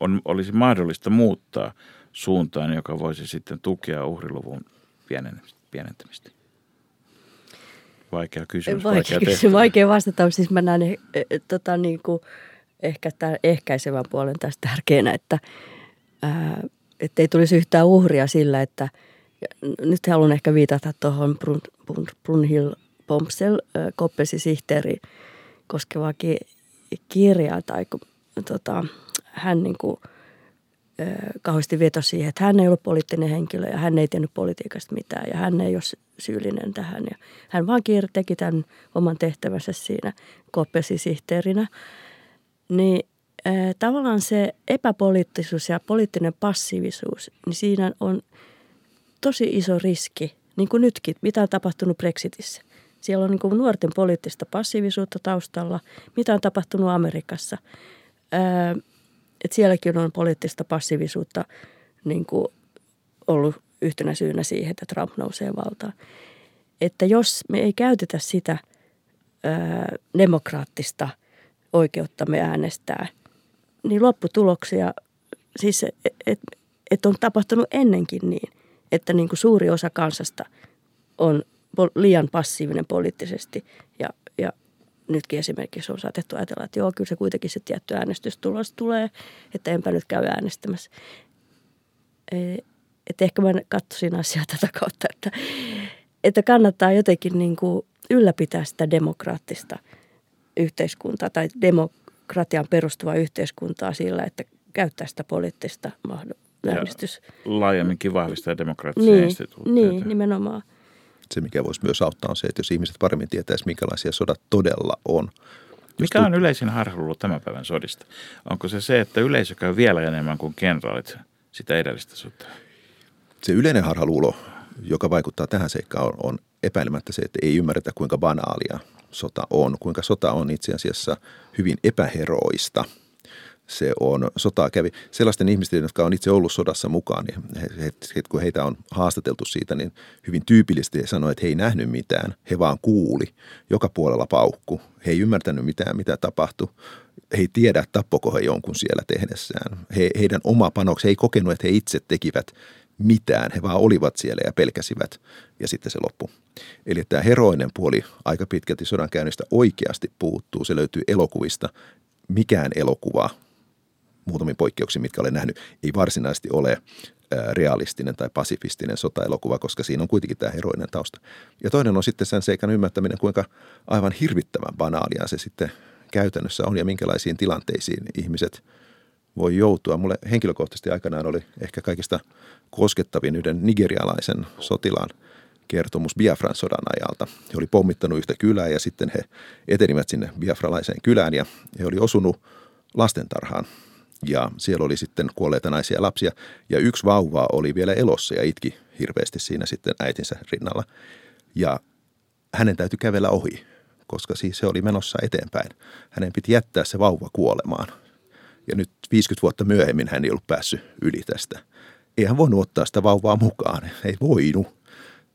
on, olisi mahdollista muuttaa suuntaan, joka voisi sitten tukea uhriluvun pienentämistä? Vaikea kysymys, vaikea, vaikea kysymys, vaikea vastata. Siis mä näen eh, eh, tota, niin kuin, ehkä tämän ehkäisevän puolen tästä tärkeänä, että että ei tulisi yhtään uhria sillä, että nyt haluan ehkä viitata tuohon Brun, Brun, Brunhild Pomsel, Koppelsin sihteeri koskevaa ki, kirjaa, tai kun, tota, hän niin kuin, kauheasti vetosi siihen, että hän ei ollut poliittinen henkilö ja hän ei tehnyt politiikasta mitään ja hän ei ole syyllinen tähän. Ja hän vaan teki tämän oman tehtävänsä siinä koppesisihteerinä. Niin tavallaan se epäpoliittisuus ja poliittinen passiivisuus, niin siinä on tosi iso riski, niin kuin nytkin, mitä on tapahtunut Brexitissä. Siellä on niin kuin nuorten poliittista passiivisuutta taustalla, mitä on tapahtunut Amerikassa. Et sielläkin on poliittista passiivisuutta niin kuin ollut yhtenä syynä siihen, että Trump nousee valtaan. Että jos me ei käytetä sitä ää, demokraattista oikeuttamme äänestää, niin lopputuloksia, siis että et, et on tapahtunut ennenkin niin, että niin kuin suuri osa kansasta on liian passiivinen poliittisesti ja, ja nytkin esimerkiksi on saatettu ajatella, että joo, kyllä se kuitenkin se tietty äänestystulos tulee, että enpä nyt käy äänestämässä. E, että ehkä mä katsoisin asiaa tätä kautta, että, että kannattaa jotenkin niin kuin ylläpitää sitä demokraattista yhteiskuntaa tai demokratian perustuvaa yhteiskuntaa sillä, että käyttää sitä poliittista äänestys. laajemminkin vahvistaa demokraattisia Niin, instituutioita. niin, nimenomaan. Se, mikä voisi myös auttaa, on se, että jos ihmiset paremmin tietäisi, minkälaisia sodat todella on. Mikä on yleisin harhaluulo tämän päivän sodista? Onko se se, että yleisö käy vielä enemmän kuin kenraalit sitä edellistä sotaa? Se yleinen harhaluulo, joka vaikuttaa tähän seikkaan, on, on epäilemättä se, että ei ymmärretä, kuinka banaalia sota on, kuinka sota on itse asiassa hyvin epäheroista. Se on, sotaa kävi sellaisten ihmisten, jotka on itse ollut sodassa mukaan, niin he, he, kun heitä on haastateltu siitä, niin hyvin tyypillisesti he sanoivat, että he ei nähnyt mitään, he vaan kuuli, joka puolella paukku. He ei ymmärtänyt mitään, mitä tapahtui. He ei tiedä, tappoko he jonkun siellä tehdessään. He, heidän oma panoksi, he ei kokenut, että he itse tekivät mitään. He vaan olivat siellä ja pelkäsivät ja sitten se loppu. Eli tämä heroinen puoli aika pitkälti sodankäynnistä oikeasti puuttuu. Se löytyy elokuvista. Mikään elokuva, muutamin poikkeuksin, mitkä olen nähnyt, ei varsinaisesti ole realistinen tai pasifistinen sotaelokuva, koska siinä on kuitenkin tämä heroinen tausta. Ja toinen on sitten sen seikan ymmärtäminen, kuinka aivan hirvittävän banaalia se sitten käytännössä on ja minkälaisiin tilanteisiin ihmiset voi joutua. Mulle henkilökohtaisesti aikanaan oli ehkä kaikista koskettavin yhden nigerialaisen sotilaan kertomus Biafran sodan ajalta. He oli pommittanut yhtä kylää ja sitten he etenivät sinne biafralaiseen kylään ja he oli osunut lastentarhaan. Ja siellä oli sitten kuolleita naisia ja lapsia ja yksi vauva oli vielä elossa ja itki hirveästi siinä sitten äitinsä rinnalla. Ja hänen täytyy kävellä ohi, koska siis se oli menossa eteenpäin. Hänen piti jättää se vauva kuolemaan. Ja nyt 50 vuotta myöhemmin hän ei ollut päässyt yli tästä. Ei hän voinut ottaa sitä vauvaa mukaan. Ei voinut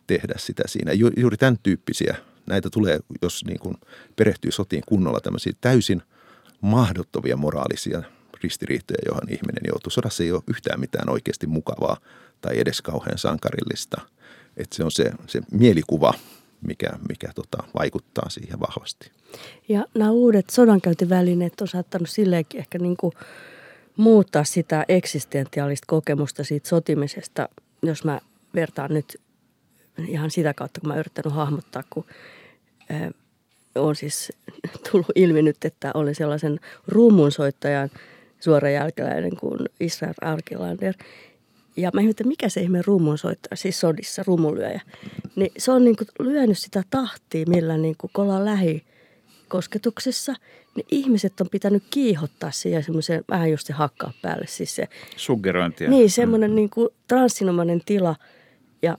tehdä sitä siinä. Ju, juuri tämän tyyppisiä. Näitä tulee, jos niin kuin perehtyy sotiin kunnolla, tämmöisiä täysin mahdottomia moraalisia ristiriitoja, johon ihminen joutuu. Sodassa ei ole yhtään mitään oikeasti mukavaa tai edes kauhean sankarillista. Että se on se, se mielikuva, mikä, mikä tota, vaikuttaa siihen vahvasti. Ja nämä uudet sodankäyntivälineet on saattanut silleenkin ehkä niin kuin muuttaa sitä eksistentiaalista kokemusta siitä sotimisesta, jos mä vertaan nyt ihan sitä kautta, kun mä yrittänyt hahmottaa, kun äh, on siis tullut ilmi nyt, että oli sellaisen rummunsoittajan suora jälkeläinen kuin Israel Arkilander. Ja mä ihmettelin, mikä se ihme rummunsoittaja, siis sodissa, rummulyöjä. Niin se on niin kuin lyönyt sitä tahtia, millä niin kuin ollaan lähi kosketuksessa, niin ihmiset on pitänyt kiihottaa siihen semmoiseen vähän just se hakkaa päälle. Siis se, Suggerointia. niin, semmoinen mm. niin kuin transsinomainen tila ja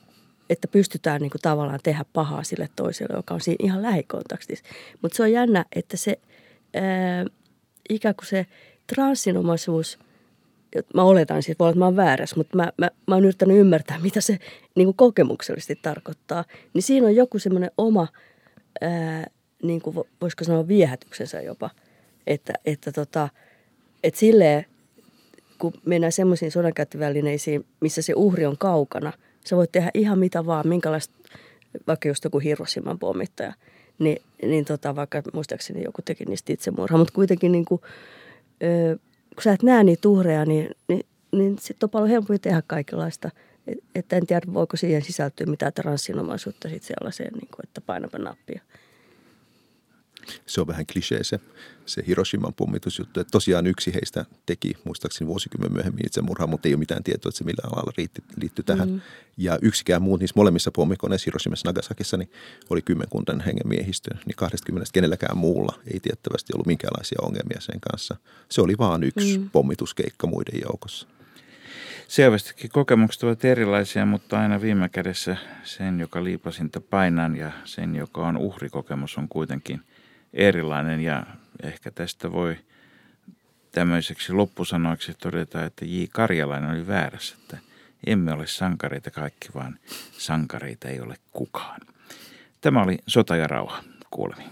että pystytään niin kuin tavallaan tehdä pahaa sille toiselle, joka on siinä ihan lähikontaktissa. Mutta se on jännä, että se ää, ikään kuin se transsinomaisuus, mä oletan olla, että mä oon väärässä, mutta mä, mä, mä oon yrittänyt ymmärtää, mitä se niin kuin kokemuksellisesti tarkoittaa. Niin siinä on joku semmoinen oma, ää, niin kuin voisiko sanoa viehätyksensä jopa, että, että, tota, että silleen, kun mennään semmoisiin sodankäyttövälineisiin, missä se uhri on kaukana – Sä voit tehdä ihan mitä vaan, minkälaista, vaikka just joku Hiroshiman pommittaja, niin, niin tota, vaikka muistaakseni joku teki niistä itsemurhaa, mutta kuitenkin niin kuin, kun sä et näe niitä uhreja, niin, niin, niin sitten on paljon helpompi tehdä kaikenlaista. Et, että en tiedä, voiko siihen sisältyä mitään transsinomaisuutta sitten sellaiseen, niin kuin, että painapa nappia se on vähän klisee se, se Hiroshiman pommitusjuttu. Että tosiaan yksi heistä teki muistaakseni vuosikymmen myöhemmin itsemurhaa, mutta ei ole mitään tietoa, että se millään lailla riitti, liittyi tähän. Mm. Ja yksikään muu niissä molemmissa pommikoneissa Hiroshimassa Nagasakissa niin oli kymmenkuntan hengen miehistö, niin 20 kenelläkään muulla ei tiettävästi ollut minkäänlaisia ongelmia sen kanssa. Se oli vaan yksi mm. pommituskeikka muiden joukossa. Selvästikin kokemukset ovat erilaisia, mutta aina viime kädessä sen, joka liipasinta painan ja sen, joka on uhrikokemus, on kuitenkin erilainen ja ehkä tästä voi tämmöiseksi loppusanoiksi todeta, että J. Karjalainen oli väärässä, että emme ole sankareita kaikki, vaan sankareita ei ole kukaan. Tämä oli Sota ja rauha. Kuulemiin.